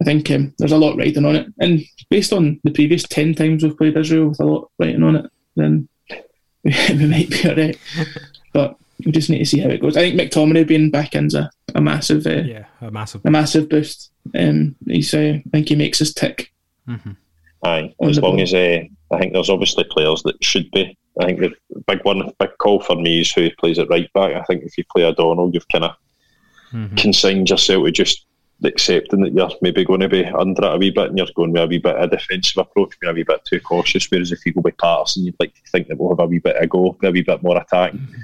I think um, there's a lot riding on it. And based on the previous 10 times we've played Israel with a lot riding on it, then (laughs) we, we might be alright. But we just need to see how it goes. I think McTominay being back in's a, a massive uh, Yeah, a massive. a massive boost. Um, he's, uh, I think he makes us tick. Aye, as long ball. as uh, I think there's obviously players that should be. I think the big one, big call for me is who plays at right back. I think if you play O'Donnell, you've kind of consigned yourself to just accepting that you're maybe going to be under it a wee bit and you're going with a wee bit of a defensive approach, being a wee bit too cautious. Whereas if you go with Patterson, you'd like to think that we'll have a wee bit of go, a wee bit more attack. Mm-hmm.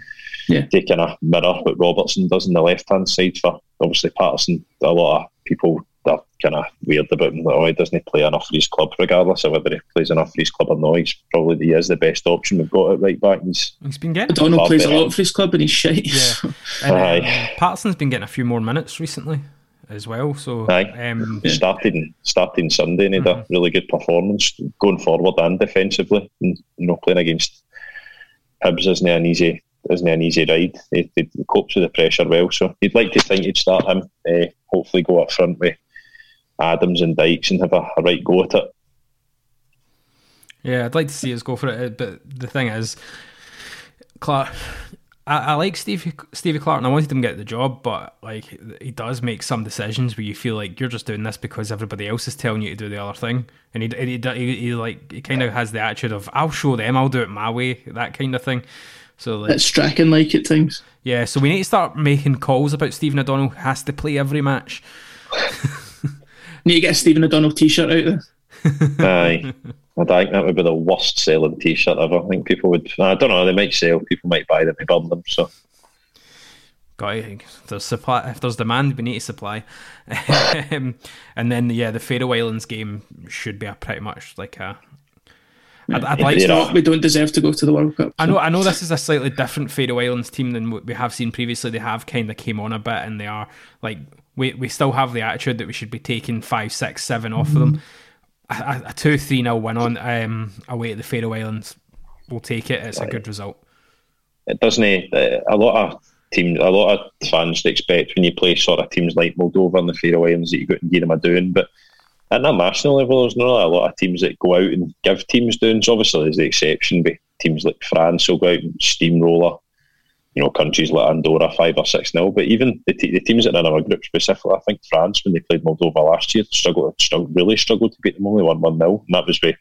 Yeah. They kind of mirror what Robertson does on the left hand side for obviously Patterson. A lot of people are kind of weird about him. Like, oh, he doesn't play enough for his club, regardless of whether he plays enough for his club or not. He's probably he is the best option we've got at right back. He's He's been getting. O'Donnell Love plays a lot for his club and he's shite. Yeah. (laughs) And, uh, Aye. Patterson's been getting a few more minutes recently as well. So Aye. um, started starting Sunday and he had a really good performance going forward and defensively. And, you know, playing against Hibs isn't an easy isn't an easy ride. He, he copes with the pressure well, so you'd like to think you'd start him. Uh, hopefully, go up front with Adams and Dykes and have a, a right go at it. Yeah, I'd like to see us go for it, but the thing is, Clarke. I, I like Stevie Stevie Clarke, and I wanted him to get the job, but like he does make some decisions where you feel like you're just doing this because everybody else is telling you to do the other thing, and he he, he, he, he like he kind of has the attitude of I'll show them, I'll do it my way, that kind of thing. So like It's Strachan like at times. yeah, so we need to start making calls about Stephen O'Donnell has to play every match. (laughs) Need to get a Stephen O'Donnell t shirt out there. Aye. (laughs) I think that would be the worst selling T-shirt ever. I think people would. I don't know. They might sell. People might buy them to burn them. So Got it. If there's supply, if there's demand, we need to supply. (laughs) um, and then yeah, the Faroe Islands game should be a pretty much like a. I'd, I'd like to. Not, we don't deserve to go to the World Cup. I know. I know this is a slightly different Faroe Islands team than what we have seen previously. They have kind of came on a bit, and they are like we we still have the attitude that we should be taking five, six, seven off of them. A, a, two, three nil win on um, away at the Faroe Islands, we'll take it. It's a good result. it doesn't. Uh, a lot of teams, a lot of fans expect when you play sort of teams like Moldova and the Faroe Islands that you got to give them a doing, but. At the national level, there's not a lot of teams that go out and give teams doings. Obviously, there's the exception, but teams like France will go out and steamroller you know, countries like Andorra five or six nil. But even the, te- the teams that are in our group specifically, I think France when they played Moldova last year struggled, struggled really struggled to beat them only one one nil, and that was with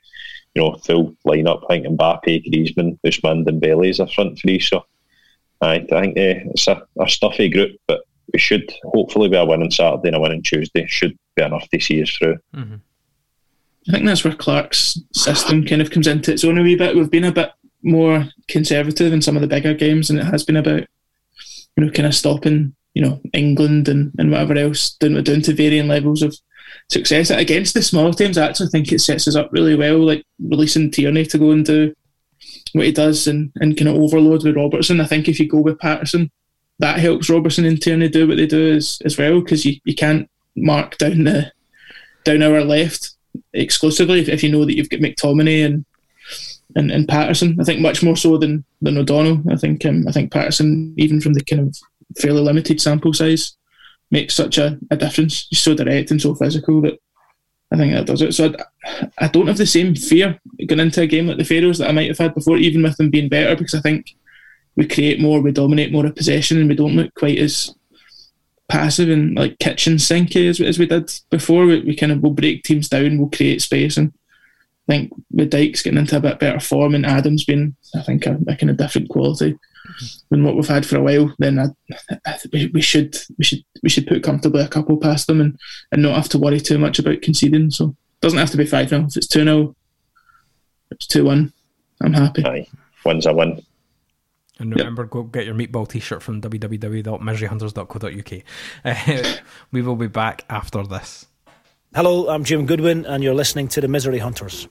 you know full lineup. I think Mbappe, Griezmann, Ousmane, Dembele is a front three. So I, I think uh, it's a, a stuffy group, but we should hopefully be a win on Saturday and a win on Tuesday. Should be enough to see us through. I think that's where Clarke's system kind of comes into its own a wee bit. We've been a bit more conservative in some of the bigger games, and it has been about you know kind of stopping you know England and, and whatever else doing doing to varying levels of success against the smaller teams. I actually think it sets us up really well, like releasing Tierney to go and do what he does and, and kind of overload with Robertson. I think if you go with Patterson, that helps Robertson and Tierney do what they do as, as well because you, you can't mark down the down our left exclusively if, if you know that you've got McTominay and, and and Patterson. I think much more so than than O'Donnell. I think um, I think Patterson, even from the kind of fairly limited sample size, makes such a, a difference. He's so direct and so physical that I think that does it. So I, I don't have the same fear going into a game like the Faroes that I might have had before, even with them being better, because I think we create more, we dominate more of possession, and we don't look quite as passive and like kitchen sinky as, as we did before. We, we kind of will break teams down, we'll create space, and I think with Dykes getting into a bit better form and Adams being, I think, a, a kind of different quality than what we've had for a while, then I, I, we, we should we should we should put comfortably a couple past them and, and not have to worry too much about conceding. So it doesn't have to be five 0 If it's two 0 it's two one. I'm happy. Aye, win's a win. And remember, go get your meatball t-shirt from www.miseryhunters.co.uk. Uh, (laughs) we will be back after this. Hello, I'm Jim Goodwin, and you're listening to the Misery Hunters.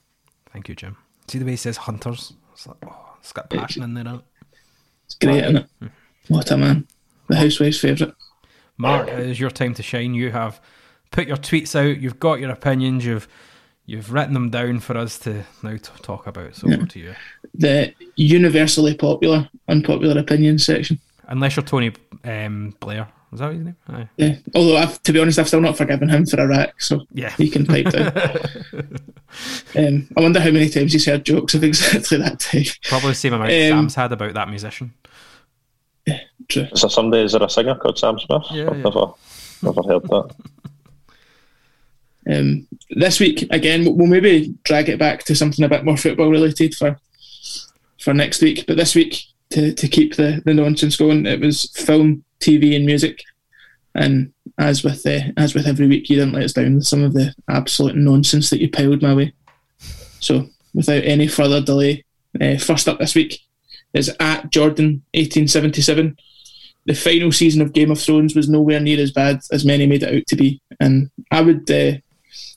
Thank you, Jim. See the way he says hunters? It's like, oh, it's got passion in there. it? It's great, isn't it? What a man. The housewife's favourite. Mark, it is your time to shine. You have put your tweets out. You've got your opinions. You've you've written them down for us to now talk about. So over to you. The universally popular, unpopular opinion section. Unless you're Tony um, Blair. Was that his name? Aye. Yeah. Although, I've, to be honest, I've still not forgiven him for Iraq, so Yeah. he can pipe down. (laughs) um, I wonder how many times he's heard jokes of exactly that type. Probably the same amount Um, Sam's had about that musician. Yeah, True. Is there somebody? Is there a singer called Sam Smith? Yeah, I've yeah. never, never heard that. (laughs) Um, this week again, we'll- we'll maybe drag it back to something a bit more football related for for next week. But this week, to, to keep the, the nonsense going, it was film, TV, and music. And as with the, as with every week, you didn't let us down with some of the absolute nonsense that you piled my way. So, without any further delay, uh, first up this week is at Jordan eighteen seventy seven. The final season of Game of Thrones was nowhere near as bad as many made it out to be, and I would uh,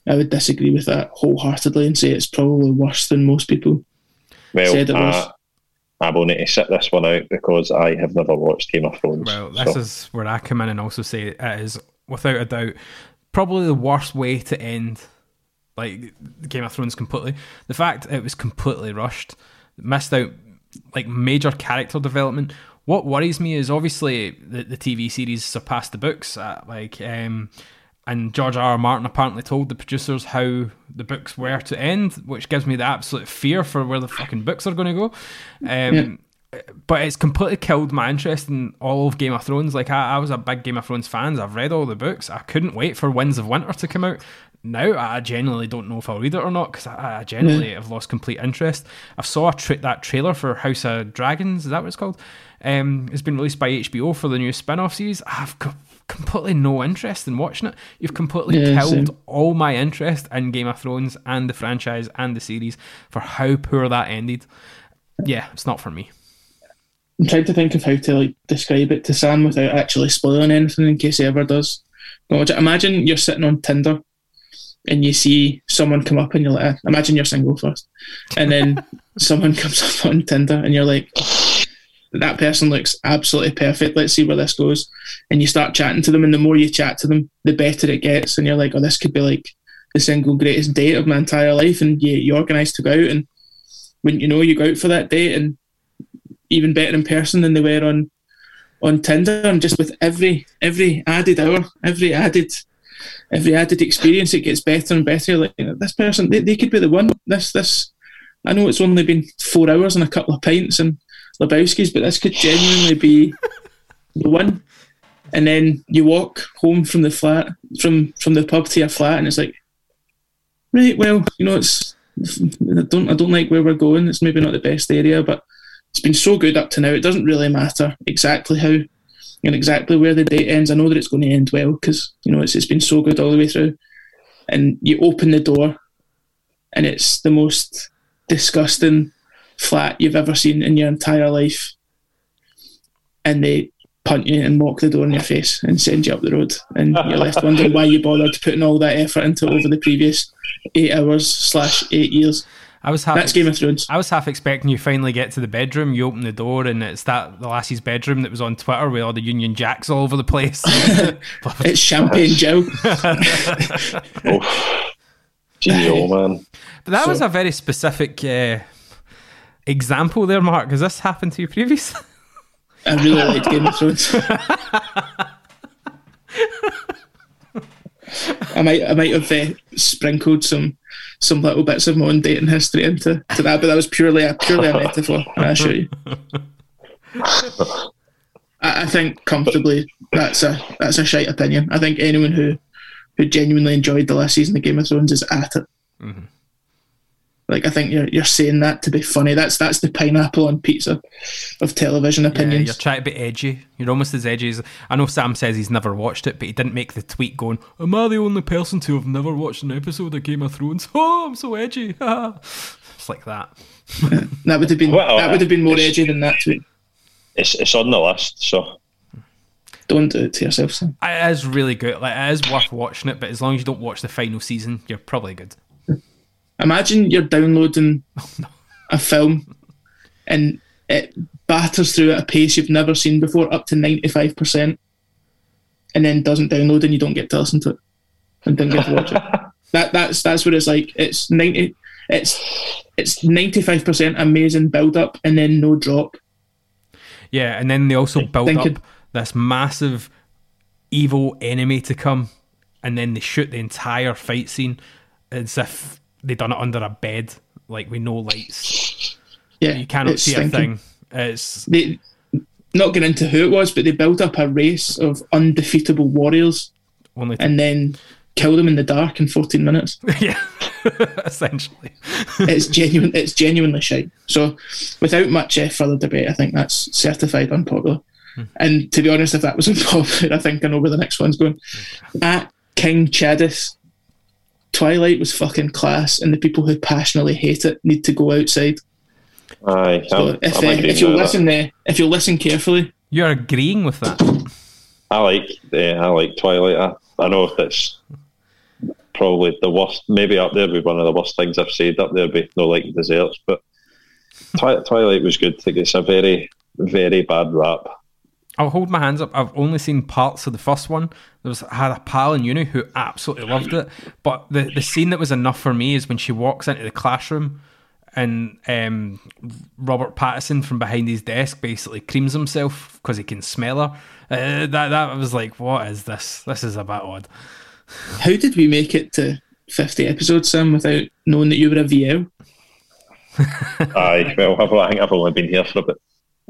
I would disagree with that wholeheartedly and say it's probably worse than most people Well, said it was. I, I will need to sit this one out because I have never watched Game of Thrones. Well, this so- is where I come in and also say it is, without a doubt, probably the worst way to end like Game of Thrones completely. The fact it was completely rushed, missed out like major character development. What worries me is obviously the, the TV series surpassed the books. Uh, like, um, and George R. R. Martin apparently told the producers how the books were to end, which gives me the absolute fear for where the fucking books are going to go. Um, But it's completely killed my interest in all of Game of Thrones. Like I, I was a big Game of Thrones fan. I've read all the books. I couldn't wait for Winds of Winter to come out. Now I genuinely don't know if I'll read it or not because I, I genuinely have lost complete interest. I saw a tra- that trailer for House of Dragons. Is that what it's called? Um, it's been released by HBO for the new spin-off series. I've got completely no interest in watching it. You've completely Yeah, killed same. all my interest in Game of Thrones and the franchise and the series for how poor that ended. Yeah, it's not for me. I'm trying to think of how to like describe it to Sam without actually spoiling anything in case he ever does. Imagine you're sitting on Tinder and you see someone come up and you're like, "Ah," imagine you're single first, and then (laughs) someone comes up on Tinder and you're like, that person looks absolutely perfect. Let's see where this goes. And you start chatting to them, and the more you chat to them, the better it gets. And you're like, oh, this could be like the single greatest date of my entire life. And you, you organise to go out, and wouldn't you know, you go out for that date, and even better in person than they were on on Tinder. And just with every every added hour, every added every added experience, it gets better and better. Like this person, they, they could be the one. This this. I know it's only been four hours and a couple of pints and Lebowski's, but this could genuinely be the one. And then you walk home from the flat, from from the pub to your flat, and it's like, right, well, you know, it's I don't I don't like where we're going. It's maybe not the best area, but it's been so good up to now. It doesn't really matter exactly how and exactly where the date ends. I know that it's going to end well because you know it's it's been so good all the way through. And you open the door, and it's the most disgusting flat you've ever seen in your entire life. And they punt you and walk the door in your face and send you up the road, and you're left (laughs) wondering why you bothered putting all that effort into over the previous eight hours slash eight years. I was half That's Game of Thrones. I was half expecting you finally get to the bedroom, you open the door, and it's that the lassie's bedroom that was on Twitter with all the Union Jacks all over the place. (laughs) It's Champagne Joe. Oh, gee, oh man. But that was a very specific uh, example there, Mark. Has this happened to you previously? (laughs) I really liked Game of Thrones. I might, I might have uh, sprinkled some, some little bits of my own dating history into to that, but that was purely a purely a metaphor. I assure you. I, I think comfortably that's a that's a shite opinion. I think anyone who who genuinely enjoyed the last season of Game of Thrones is at it. Like I think you're you're saying that to be funny. That's that's the pineapple on pizza of television Yeah, opinions. you're trying to be edgy. You're almost as edgy as I know. Sam says he's never watched it, but he didn't make the tweet going, "Am I the only person to have never watched an episode of Game of Thrones?" (laughs) Oh, I'm so edgy. (laughs) it's like that. That would have been Well, that would have been more edgy than that tweet. It's it's on the list, so Don't do it to yourself, Sam. It is really good. Like it is worth watching it, but as long as you don't watch the final season, you're probably good. Imagine you're downloading (laughs) a film and it batters through at a pace you've never seen before, up to ninety five percent, and then doesn't download and you don't get to listen to it and don't get to watch it. (laughs) That that's that's what it's like. It's ninety. It's it's ninety five percent amazing build up and then no drop. Yeah, and then they also build thinking- up this massive evil enemy to come, and then they shoot the entire fight scene as if they done it under a bed, like with no lights. Yeah, You cannot see a stinking. thing. It's They not getting into who it was, but they built up a race of undefeatable warriors only and then kill them in the dark in 14 minutes. (laughs) yeah, (laughs) essentially. it's genuine. It's genuinely shite. So, without much uh, further debate, I think that's certified unpopular. And to be honest, if that was (laughs) unpopular, I think I know where the next one's going. At King Chadis, Twilight was fucking class, and the people who passionately hate it need to go outside. Aye, So I'm, if, I'm uh, if you with that. listen, uh, if you listen carefully, You're agreeing with that. I like uh, I like Twilight. I, I know that's probably the worst, maybe up there be one of the worst things I've said up there be no like desserts, but Twi- Twilight was good. I think it's a very, very bad rap. I'll hold my hands up. I've only seen parts of the first one. There was I had a pal in uni who absolutely loved it, but the the scene that was enough for me is when she walks into the classroom and um, Robert Pattinson from behind his desk basically creams himself because he can smell her. Uh, that that was like, what is this? This is a bit odd. how did we make it to 50 episodes, Sam, without knowing that you were a VL? (laughs) Aye, well, I've, I think I've only been here for about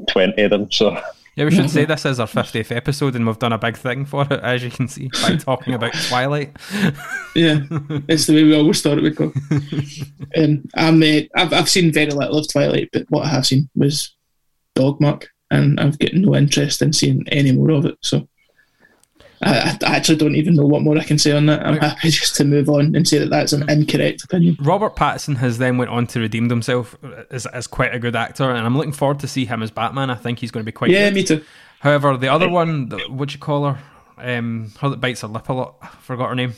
20 of them, so Yeah, we should say this is our fiftieth episode, and we've done a big thing for it, as you can see by (laughs) talking about Twilight. Yeah, it's the way we always thought it would go. (laughs) um, I'm, uh, I've, I've seen very little of Twilight, but what I have seen was Dogmuck, and I've got no interest in seeing any more of it. So I, I actually don't even know what more I can say on that. I'm happy (laughs) just to move on and say that that's an incorrect opinion. Robert Pattinson has then went on to redeem himself as, as quite a good actor, and I'm looking forward to see him as Batman. I think he's going to be quite. Yeah, good. me too. However, the other one, the, what you call her, um, her that bites her lip a lot. I forgot her name.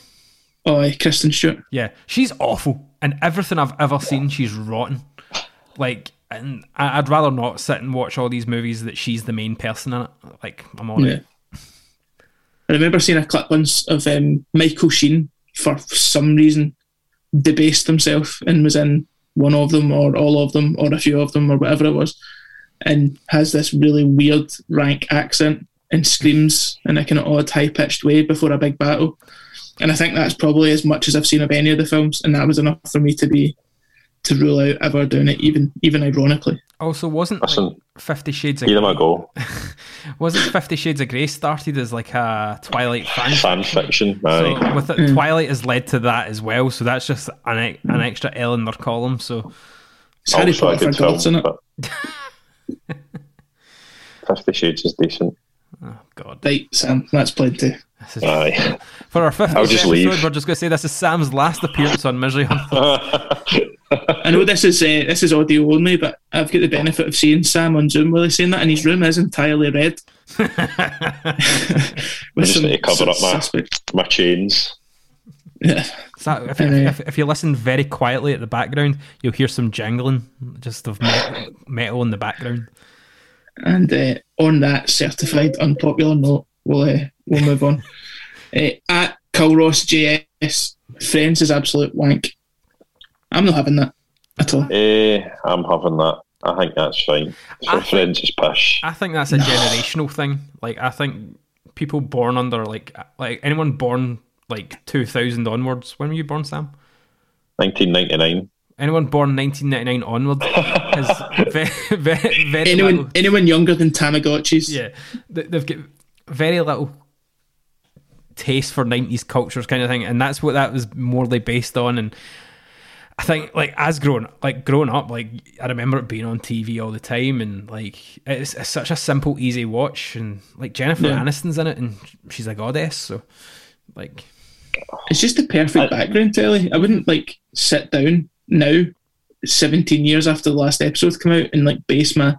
Oh, aye, Kristen Stewart. Yeah, she's awful, and everything I've ever seen, she's rotten. Like, and I'd rather not sit and watch all these movies that she's the main person in it. Like, I'm on Yeah. it. I remember seeing a clip once of um, Michael Sheen for some reason debased himself and was in one of them or all of them or a few of them or whatever it was and has this really weird rank accent and screams in a kind of odd high pitched way before a big battle. And I think that's probably as much as I've seen of any of the films, and that was enough for me to be to rule out ever doing it, even even ironically. Also, wasn't Listen, like, Fifty Shades of give them a go. wasn't Fifty Shades of Grey started as like a Twilight fan? Fan fiction, So aye. with it, hmm. Twilight has led to that as well. So that's just an e- an hmm. extra L in their column. So It's Harry Also a Potter for good film, gods, isn't it? Fifty Shades is decent. (laughs) Oh, God, Right, Sam, that's plenty. this is Aye. for our fifth I'll episode. leave. We're just going to say this is Sam's last appearance on Misery Hunt. (laughs) I know this is uh, this is audio only, but I've got the benefit of seeing Sam on Zoom while he's saying that, and his room is entirely red. (laughs) (laughs) I just need to cover up my, suspect. my chains. Yeah. So if, if, if, if you listen very quietly at the background, you'll hear some jangling just of metal, metal in the background. And uh, on that certified unpopular note, we'll uh, we'll move on. (laughs) uh, at Culross JS, Friends is absolute wank. I'm not having that at all. Eh, I'm having that. I think that's fine. I For think- friends is pish. I think that's a generational thing. Like I think people born under like like anyone born like 2000 onwards. When were you born, Sam? 1999. Anyone born 1999 onwards (laughs) is very, very, very Anyone little- anyone younger than Tamagotchis? yeah, they- they've got very little taste for 90s cultures kind of thing, and that's what that was morely based on. And I think, like, as grown, like growing up, like I remember it being on TV all the time, and like it's, it's such a simple, easy watch, and like Jennifer Yeah. Aniston's in it, and she's a goddess, so like It's just the perfect background telly. I wouldn't like sit down now, 17 years after the last episode come out, and like base my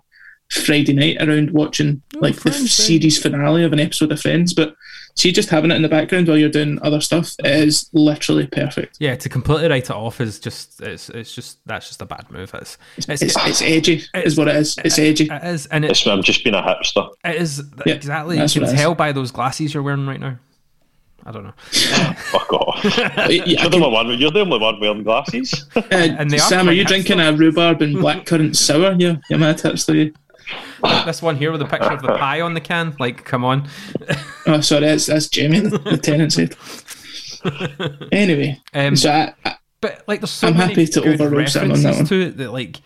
Friday night around watching like the Friends, eh? series finale of an episode of Friends. But see, just having it in the background while you're doing other stuff is literally perfect. yeah, to completely write it off is just it's it's just that's just a bad move. It's it's, It's, it's edgy, is what it is. It's edgy. it is, and it, It's, I'm just being a hipster. it is Yeah, exactly. You can what it is. tell by those glasses you're wearing right now. I don't know. (laughs) Fuck off. (laughs) Yeah, you're, the only one, you're the only one wearing glasses. Uh, And they are Sam, are you hipster. drinking a rhubarb and blackcurrant sour? Yeah, you mad hipster. You. (sighs) this one here with a picture of the pie on the can. Like, come on. (laughs) Oh, sorry, that's that's Jamie, the, the tenant said. (laughs) Anyway, Um, so I, I, But like, there's so I'm many happy to good overrule Sam on that references one. to it that like,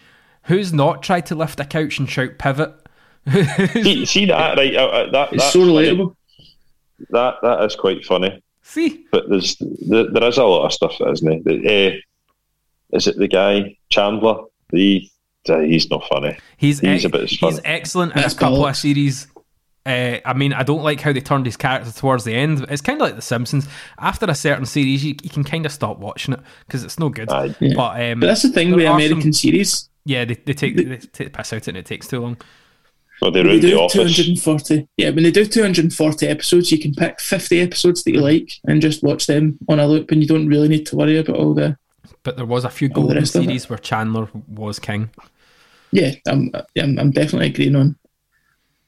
who's not tried to lift a couch and shout pivot? (laughs) see, see that right? Uh, uh, that it's that's so funny. relatable. That that is quite funny. See, But there's there, there is a lot of stuff, isn't there? The, uh, is it the guy Chandler? The uh, he's not funny. he's He's ex- a bit as fun. he's excellent in That's a couple of series. Uh, I mean, I don't like how they turned his character towards the end. It's kind of like The Simpsons. After a certain series, you, you can kind of stop watching it because it's no good. Aye. Yeah. But, um, But that's the thing with American some- series. yeah, they, they take they take the piss out and it takes too long. Well, they When they ruined the do 240. Yeah, when they do 240 episodes, you can pick 50 episodes that you like and just watch them on a loop, and you don't really need to worry about all the. But there was a few golden rest of it. series where Chandler was king. Yeah, I'm, I'm, I'm definitely agreeing on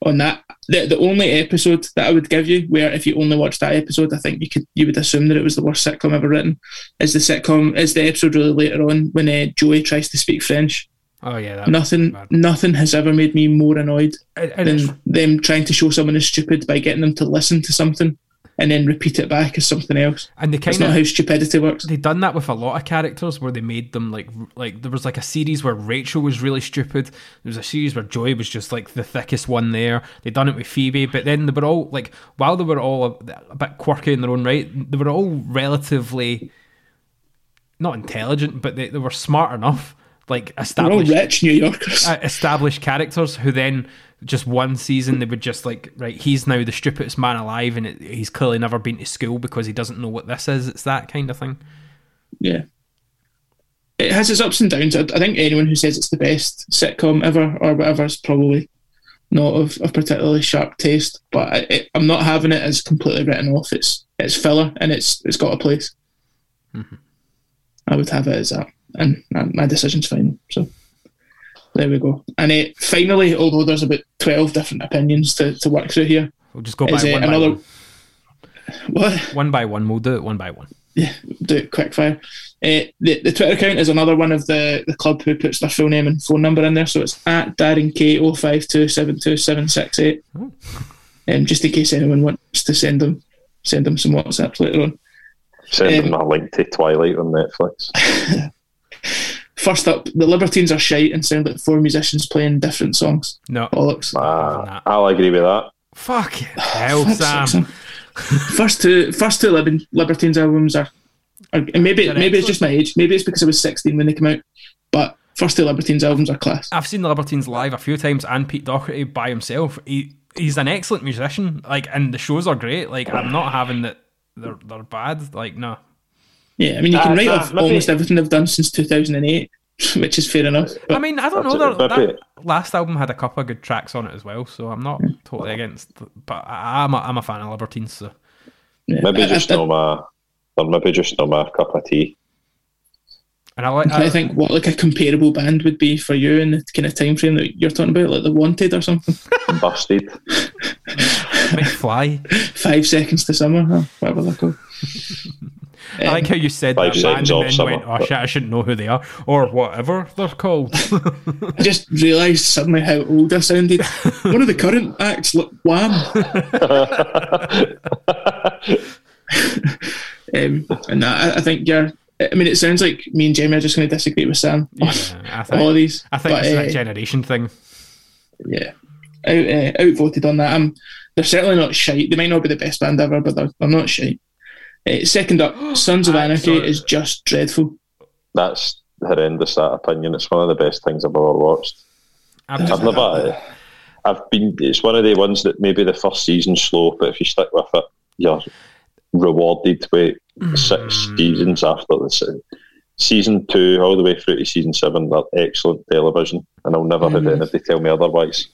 on that. The, the only episode that I would give you, where if you only watched that episode, I think you could you would assume that it was the worst sitcom ever written, is the sitcom is the episode really later on when uh, Joey tries to speak French. Oh yeah, that Nothing, nothing has ever made me more annoyed And- and than them trying to show someone is stupid by getting them to listen to something and then repeat it back as something else. and they That's kind not how stupidity works. They've done that with a lot of characters where they made them like like there was like a series where Rachel was really stupid. There was a series where Joy was just like the thickest one there. They done it with Phoebe, but then they were all like while they were all a, a bit quirky in their own right, they were all relatively not intelligent, but they, they were smart enough. Like established rich New Yorkers. uh, (laughs) established characters who then just one season they would just like right he's now the stupidest man alive and it, he's clearly never been to school because he doesn't know what this is it's that kind of thing yeah. It has its ups and downs. I, I think anyone who says it's the best sitcom ever or whatever is probably not of, of particularly sharp taste. But I, it, I'm not having it as completely written off. It's it's filler and it's it's got a place. I would have it as that, and my decision's fine. So there we go. And uh, finally, although there's about twelve different opinions to, to work through here, we'll just go by is uh, one by one what? one by one we'll do it one by one yeah, do it quick fire. Uh, the, the Twitter account is another one of the, the club who puts their full name and phone number in there. So it's at Darren K 05272768. Oh. Um, just in case anyone wants to send them send them some WhatsApp later on. Send Um, them a link to Twilight on Netflix. (laughs) First up, the Libertines are shite and sound like four musicians playing different songs. no Bollocks. Ah, I'll agree with that. fuck (sighs) hell Fuck's Sam Sam. first two first two Lib- Libertines albums are, are and maybe They're maybe it's just my age. Maybe it's because I was sixteen when they came out. But first two Libertines albums are class. I've seen the Libertines live a few times and Pete Doherty by himself he he's an excellent musician like and the shows are great like I'm not having that they're, they're bad like no Yeah, I mean, you can Ah, write nah, off maybe- almost everything they've done since 2008, (laughs) which is fair enough. I mean, I don't know. That, that last album had a couple of good tracks on it as well, so I'm not totally against. But I, I'm a, I'm a fan of Libertines. So Yeah, Maybe I- just I, not my, or maybe just not my cup of tea. and I like. I'm I, think what like a comparable band would be for you in the kind of time frame that you're talking about, like The Wanted or something. (laughs) Busted. McFly. (laughs) Five Seconds to Summer, huh? whatever they're called. I like how you said Five that band seconds and then summer, went, "Oh but- shit, I shouldn't know who they are or whatever they're called." I (laughs) just realised suddenly how old I sounded. (laughs) One of the current acts, look, Wham! (laughs) um, and I, I think you're. I mean, it sounds like me and Jamie are just going to disagree with Sam Yeah, I think, all of these. I think but, it's uh, that generation thing. yeah, out, uh, outvoted on that. Um, they're certainly not shite. They might not be the best band ever, but they're, they're not shite. Uh, second up, (gasps) Sons of Anarchy is just dreadful. That's horrendous, that opinion. It's one of the best things I've ever watched. I've I've never. I've been. It's one of the ones that maybe the first season's slow, but if you stick with it, you're rewarded with six seasons after the se- season two all the way through to season seven. They're excellent television, and I'll never have anybody tell me otherwise.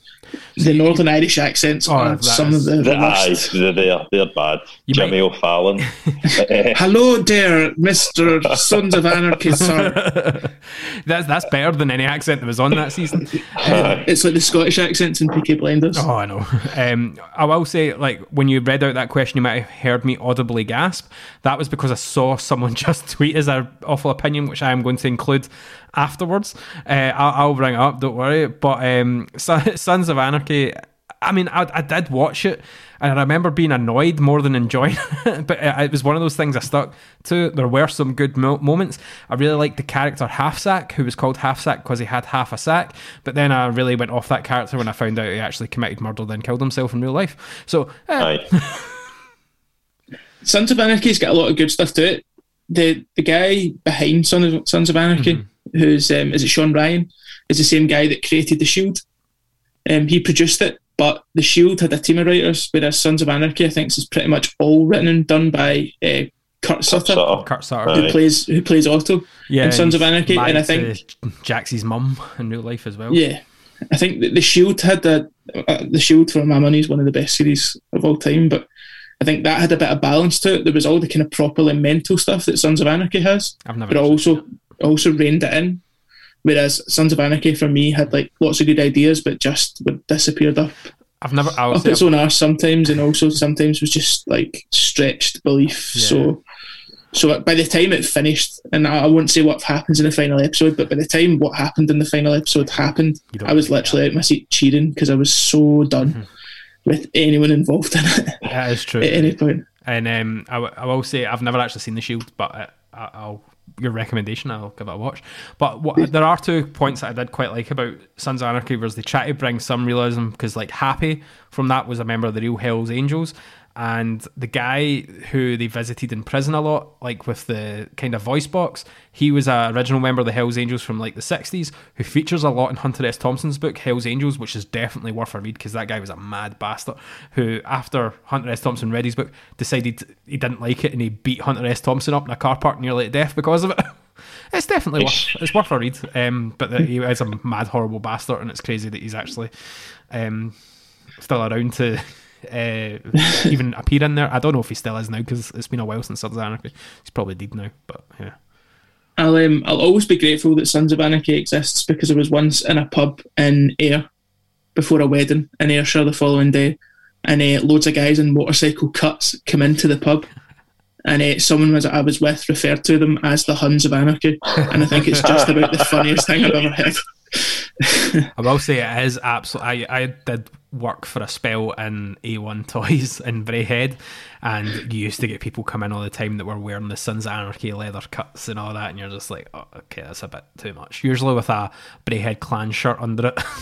the Northern Irish accents Oh, are that some is- of the, The the worst. eyes, they're there, they're bad. You Jimmy O'Phelan. Eh, (laughs) Hello there, Mister Sons of Anarchy, sir. (laughs) That's that's better than any accent that was on that season. It's like the Scottish accents in Peaky Blinders. Oh, I know. Um, I will say, like, when you read out that question, you might have heard me audibly gasp. That was because I saw someone (laughs) just tweet as an awful opinion, which I am going to include afterwards. Uh, I'll, I'll bring it up, don't worry. But um, Sons of Anarchy, I mean, I, I did watch it, and I remember being annoyed more than enjoying (laughs) it. but it, it was one of those things I stuck to. There were some good mo- moments. I really liked the character Half Sack, who was called Half Sack because he had half a sack. But then I really went off that character when I found out he actually committed murder, then killed himself in real life. So, eh. (laughs) Sons of Anarchy's got a lot of good stuff to it. The the guy behind Sons of, Sons of Anarchy, who's um, is it Shawn Ryan, is the same guy that created the Shield. Um, he produced it, but the Shield had a team of writers, whereas Sons of Anarchy, I think, is pretty much all written and done by uh, Kurt Sutter, Sutter. Kurt Sutter. who Aye. plays who plays Otto yeah, in Sons of Anarchy, and I think to Jaxie's mum in real life as well. Yeah, I think the Shield had a uh, the Shield for my money is one of the best series of all time, but I think that had a bit of balance to it. There was all the kind of properly mental stuff that Sons of Anarchy has, I've never. but also also reined it in. Whereas Sons of Anarchy for me had like lots of good ideas, but just would disappeared up I've never. I up its own arse sometimes, and also sometimes was just like stretched belief. Yeah. So, so by the time it finished, and I I won't say what happens in the final episode, but by the time what happened in the final episode happened, I was literally out my seat cheering because I was so done Mm-hmm. With anyone involved in it that is true. at any point. And um, I, w- I will say I've never actually seen the Shield, but uh, I, I'll your recommendation. I'll give it a watch. But what, there are two points that I did quite like about Sons of Anarchy was they try to bring some realism because like Happy from that was a member of the real Hell's Angels. And the guy who they visited in prison a lot, like with the kind of voice box, he was a original member of the Hell's Angels from like the 60s, who features a lot in Hunter S. Thompson's book, Hell's Angels, which is definitely worth a read because that guy was a mad bastard who, after Hunter S. Thompson read his book, decided he didn't like it and he beat Hunter S. Thompson up in a car park nearly to death because of it. (laughs) It's definitely worth it's worth a read. Um, but that he is a mad, horrible bastard, and it's crazy that he's actually um, still around to uh, even appear in there. I don't know if he still is now because it's been a while since Sons of Anarchy. He's probably dead now, but yeah. I'll um, I'll always be grateful that Sons of Anarchy exists because I was once in a pub in Ayr before a wedding in Ayrshire the following day, and uh, loads of guys in motorcycle cuts come into the pub, and uh, someone was I was with referred to them as the Huns of Anarchy, and I think it's just about the funniest thing I've ever heard. I will say it is absolutely. I, I did work for a spell in A1 Toys (laughs) in Braehead, and you used to get people come in all the time that were wearing the Sons of Anarchy leather cuts and all that, and you're just like, oh, okay, that's a bit too much. Usually with a Braehead clan shirt under it. (laughs)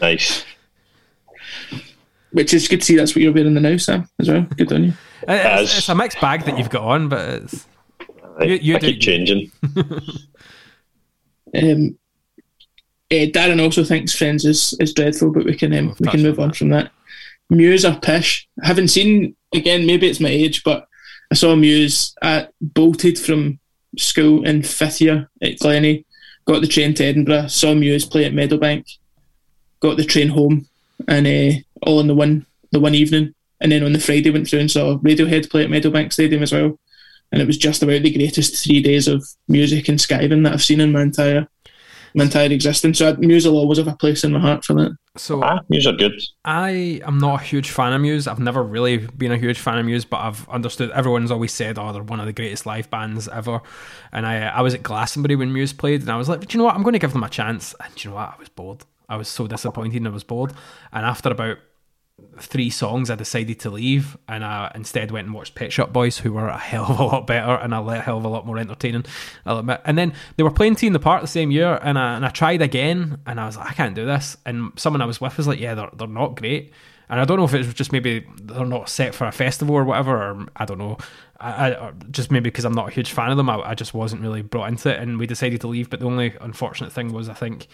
Nice. Which is good to see. That's what you're wearing the now, Sam, as well. Good on you. it's, it's a mixed bag that you've got on, but it's. You- you I do- keep changing. (laughs) Um, eh, Darren also thinks Friends is, is dreadful, but we can um, we can move on on that. from that. Muse are pish. I haven't seen again. Maybe it's my age, but I saw Muse at bolted from school in fifth year at Glenny. Got the train to Edinburgh. Saw Muse play at Meadowbank. Got the train home, and uh, all in the one the one evening. And then on the Friday went through and saw Radiohead play at Meadowbank Stadium as well. And it was just about the greatest three days of music and skiving that I've seen in my entire my entire existence. So Muse will always have a place in my heart for that. So Ah, these are good. I am not a huge fan of Muse. I've never really been a huge fan of Muse, but I've understood everyone's always said, "Oh, they're one of the greatest live bands ever." And I, I was at Glastonbury when Muse played, and I was like, "Do you know what? I'm going to give them a chance." And do you know what? I was bored. I was so disappointed, and I was bored. And after about three songs, I decided to leave, and I instead went and watched Pet Shop Boys, who were a hell of a lot better and a hell of a lot more entertaining. I'll admit. And then they were playing T in the Park the same year, and I, and I tried again, and I was like, I can't do this. And someone I was with was like, Yeah, they're they're not great. And I don't know if it was just maybe they're not set for a festival or whatever, or I don't know. I, I just maybe because I'm not a huge fan of them, I, I just wasn't really brought into it, and we decided to leave. But the only unfortunate thing was, I think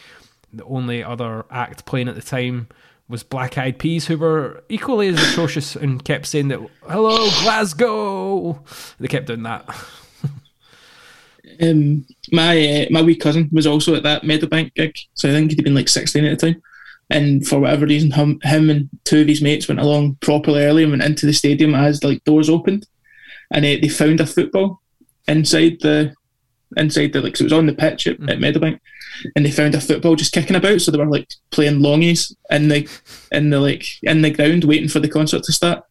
the only other act playing at the time was Black Eyed Peas, who were equally as atrocious and kept saying that "Hello, Glasgow." They kept doing that. Um, my uh, my wee cousin was also at that Meadowbank gig, so I think he'd been like 16 at the time. and for whatever reason, him, him and two of his mates went along properly early and went into the stadium as like doors opened, and uh, they found a football inside the inside the like so it was on the pitch at, at Meadowbank, and they found a football just kicking about. So they were like playing longies in the in the like in the ground waiting for the concert to start.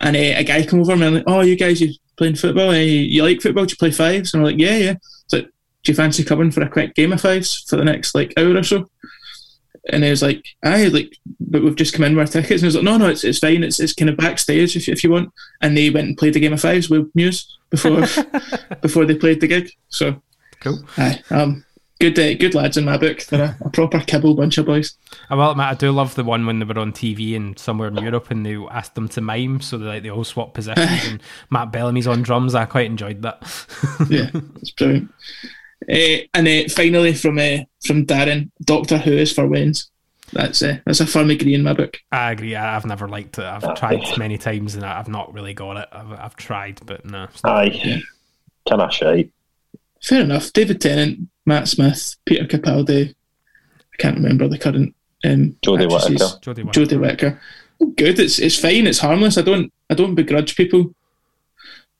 And uh, a guy come over and I'm like, "Oh, you guys, you playing football? Uh, you like football? Do you play fives? And I'm like, "Yeah, yeah." So do you fancy coming for a quick game of fives for the next like hour or so? And he was like, "Aye, like, but we've just come in with our tickets." And I was like, "No, no, it's, it's fine. It's, it's kind of backstage if, if you want." And they went and played the game of fives with Muse before (laughs) before they played the gig. So Cool. Aye, um, good, uh, good lads in my book. They're a, a proper kibble bunch of boys. I will admit, I do love the one when they were on TV and somewhere in Europe and they asked them to mime, so they like they all swap positions (laughs) and Matt Bellamy's on drums. I quite enjoyed that. yeah, (laughs) it's brilliant. Uh, and uh, finally, from uh, from Darren, Doctor Who is for wins. That's uh, that's a firm agree in my book. I agree. I- I've never liked it. I've tried many times and I- I've not really got it. I've, I've tried, but no. it's not- Aye. Kind of shite. Fair enough. David Tennant, Matt Smith, Peter Capaldi. I can't remember the current um, Jodie. Whittaker. Jodie Whittaker. Jodie Whittaker. Good. It's it's fine. It's harmless. I don't I don't begrudge people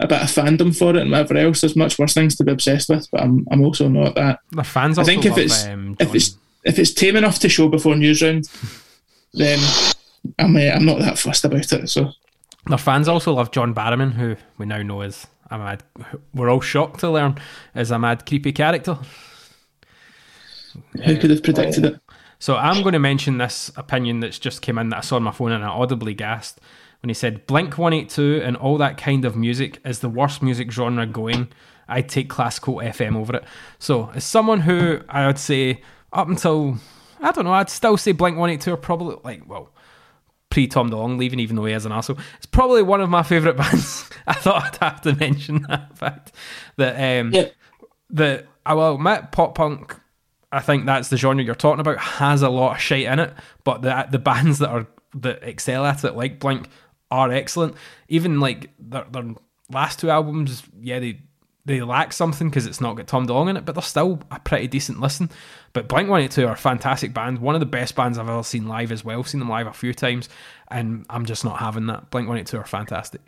a bit of fandom for it and whatever else. There's much worse things to be obsessed with, but I'm I'm also not that. The fans I think if it's um, if it's if it's tame enough to show before Newsround, (laughs) then I'm uh, I'm not that fussed about it. So Their fans also love John Barrowman, who we now know is a mad. We're all shocked to learn is a mad, creepy character. who could have predicted it? So I'm going to mention this opinion that's just came in that I saw on my phone and I audibly gasped when he said Blink 182 and all that kind of music is the worst music genre going. I'd take classical FM over it. So as someone who I would say up until I don't know, I'd still say Blink 182 are probably like well pre Tom DeLonge leaving, even though he is an asshole. It's probably one of my favourite (laughs) bands. I thought I'd have to mention that (laughs) fact that um, Yeah. the I will admit pop punk. I think that's the genre you're talking about has a lot of shit in it, but the the bands that are that excel at it, like Blink, are excellent. Even like their, their last two albums, yeah, they they lack something because it's not got Tom DeLonge in it, but they're still a pretty decent listen. But Blink One Eighty Two are a fantastic band, one of the best bands I've ever seen live as well. Seen them live a few times, and I'm just not having that. Blink One Eighty Two are fantastic.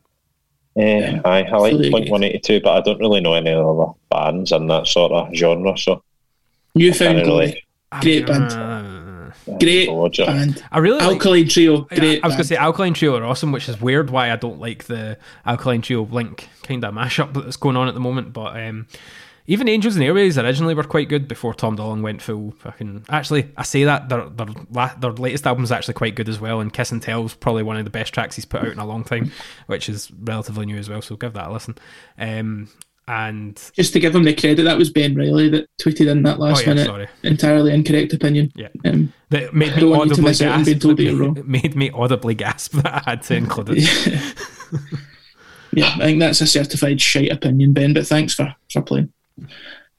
Eh, aye, I like Fully Blink 182, but I don't really know any other bands in that sort of genre, so Newfound Can't Glory, great band, Uh, great band. I really like- Alkaline Trio, I- great. I was going to say Alkaline Trio are awesome, which is weird why I don't like the Alkaline Trio Blink kind of mashup that's going on at the moment. But um, even Angels and Airwaves originally were quite good before Tom DeLonge went full fucking. Actually, I say that their their, la- their latest album is actually quite good as well, and Kiss and Tell's probably one of the best tracks he's put out in a long time, which is relatively new as well. So give that a listen. Um, and Just to give him the credit, that was Ben Riley that tweeted in that last Oh, yeah, minute sorry. entirely incorrect opinion. Yeah. Um, that made me don't want you to audibly miss out on gasp. being told that you're wrong. (laughs) made me audibly gasp that I had to include it. (laughs) yeah, I think that's a certified shite opinion, Ben. But thanks for for playing.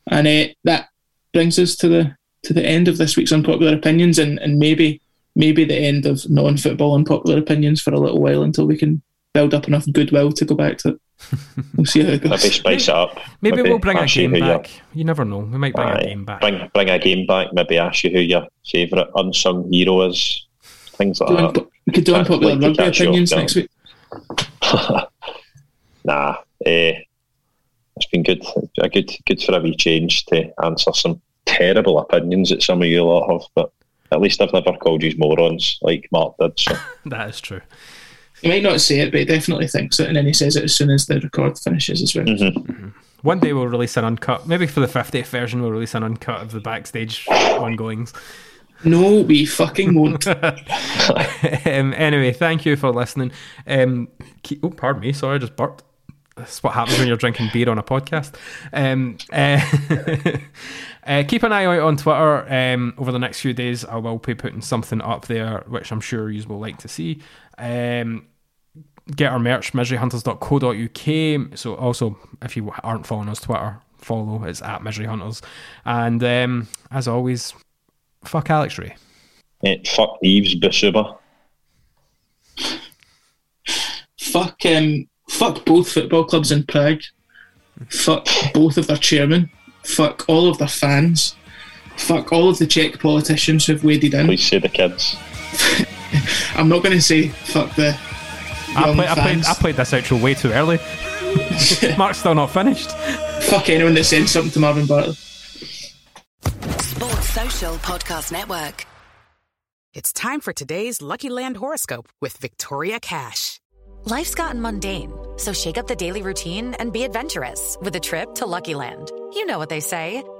And uh, that brings us to the to the end of this week's unpopular opinions, and and maybe maybe the end of non-football unpopular opinions for a little while until we can build up enough goodwill to go back to it. We'll see how it maybe goes. spice it up. Maybe, we'll bring a game who your- back. You never know. We might bring a game back. Bring, bring a game back, maybe ask you who your favourite unsung hero is. Things like Do that. unpo- we could do unpopular Like to rugby catch you off opinions next week. (laughs) nah, eh, it's been good. A good, good for a wee change to answer some terrible opinions that some of you lot have, but at least I've never called you morons like Mark did. So (laughs) That is true. He might not say it, but he definitely thinks it, and then he says it as soon as the record finishes as well. Mm-hmm. One day we'll release an uncut. Maybe for the 50th version, we'll release an uncut of the backstage ongoings. No, we fucking won't. (laughs) um, anyway, thank you for listening. Um, keep, oh, pardon me. Sorry, I just burped. That's what happens when you're drinking beer on a podcast. Um, (laughs) uh, uh, keep an eye out on Twitter. Um, over the next few days, I will be putting something up there, which I'm sure you will like to see. Um, get our merch, miseryhunters.co.uk. So, also, if you aren't following us Twitter, follow. It's at Misery Hunters. And um, as always, fuck Alex Ray. eh, fuck Eves Basuba. fuck um, fuck both football clubs in Prague. Fuck both of their chairmen. Fuck all of their fans. Fuck all of the Czech politicians who've waded in. Please say the kids. (laughs) (laughs) I'm not going to say fuck the. I, young play, I, played. I played this outro way too early. (laughs) Mark's still not finished. Fuck anyone that sends something to Marvin Bartley. Sports Social Podcast Network. It's time for today's Lucky Land horoscope with Victoria Cash. Life's gotten mundane, so shake up the daily routine and be adventurous with a trip to Lucky Land. You know what they say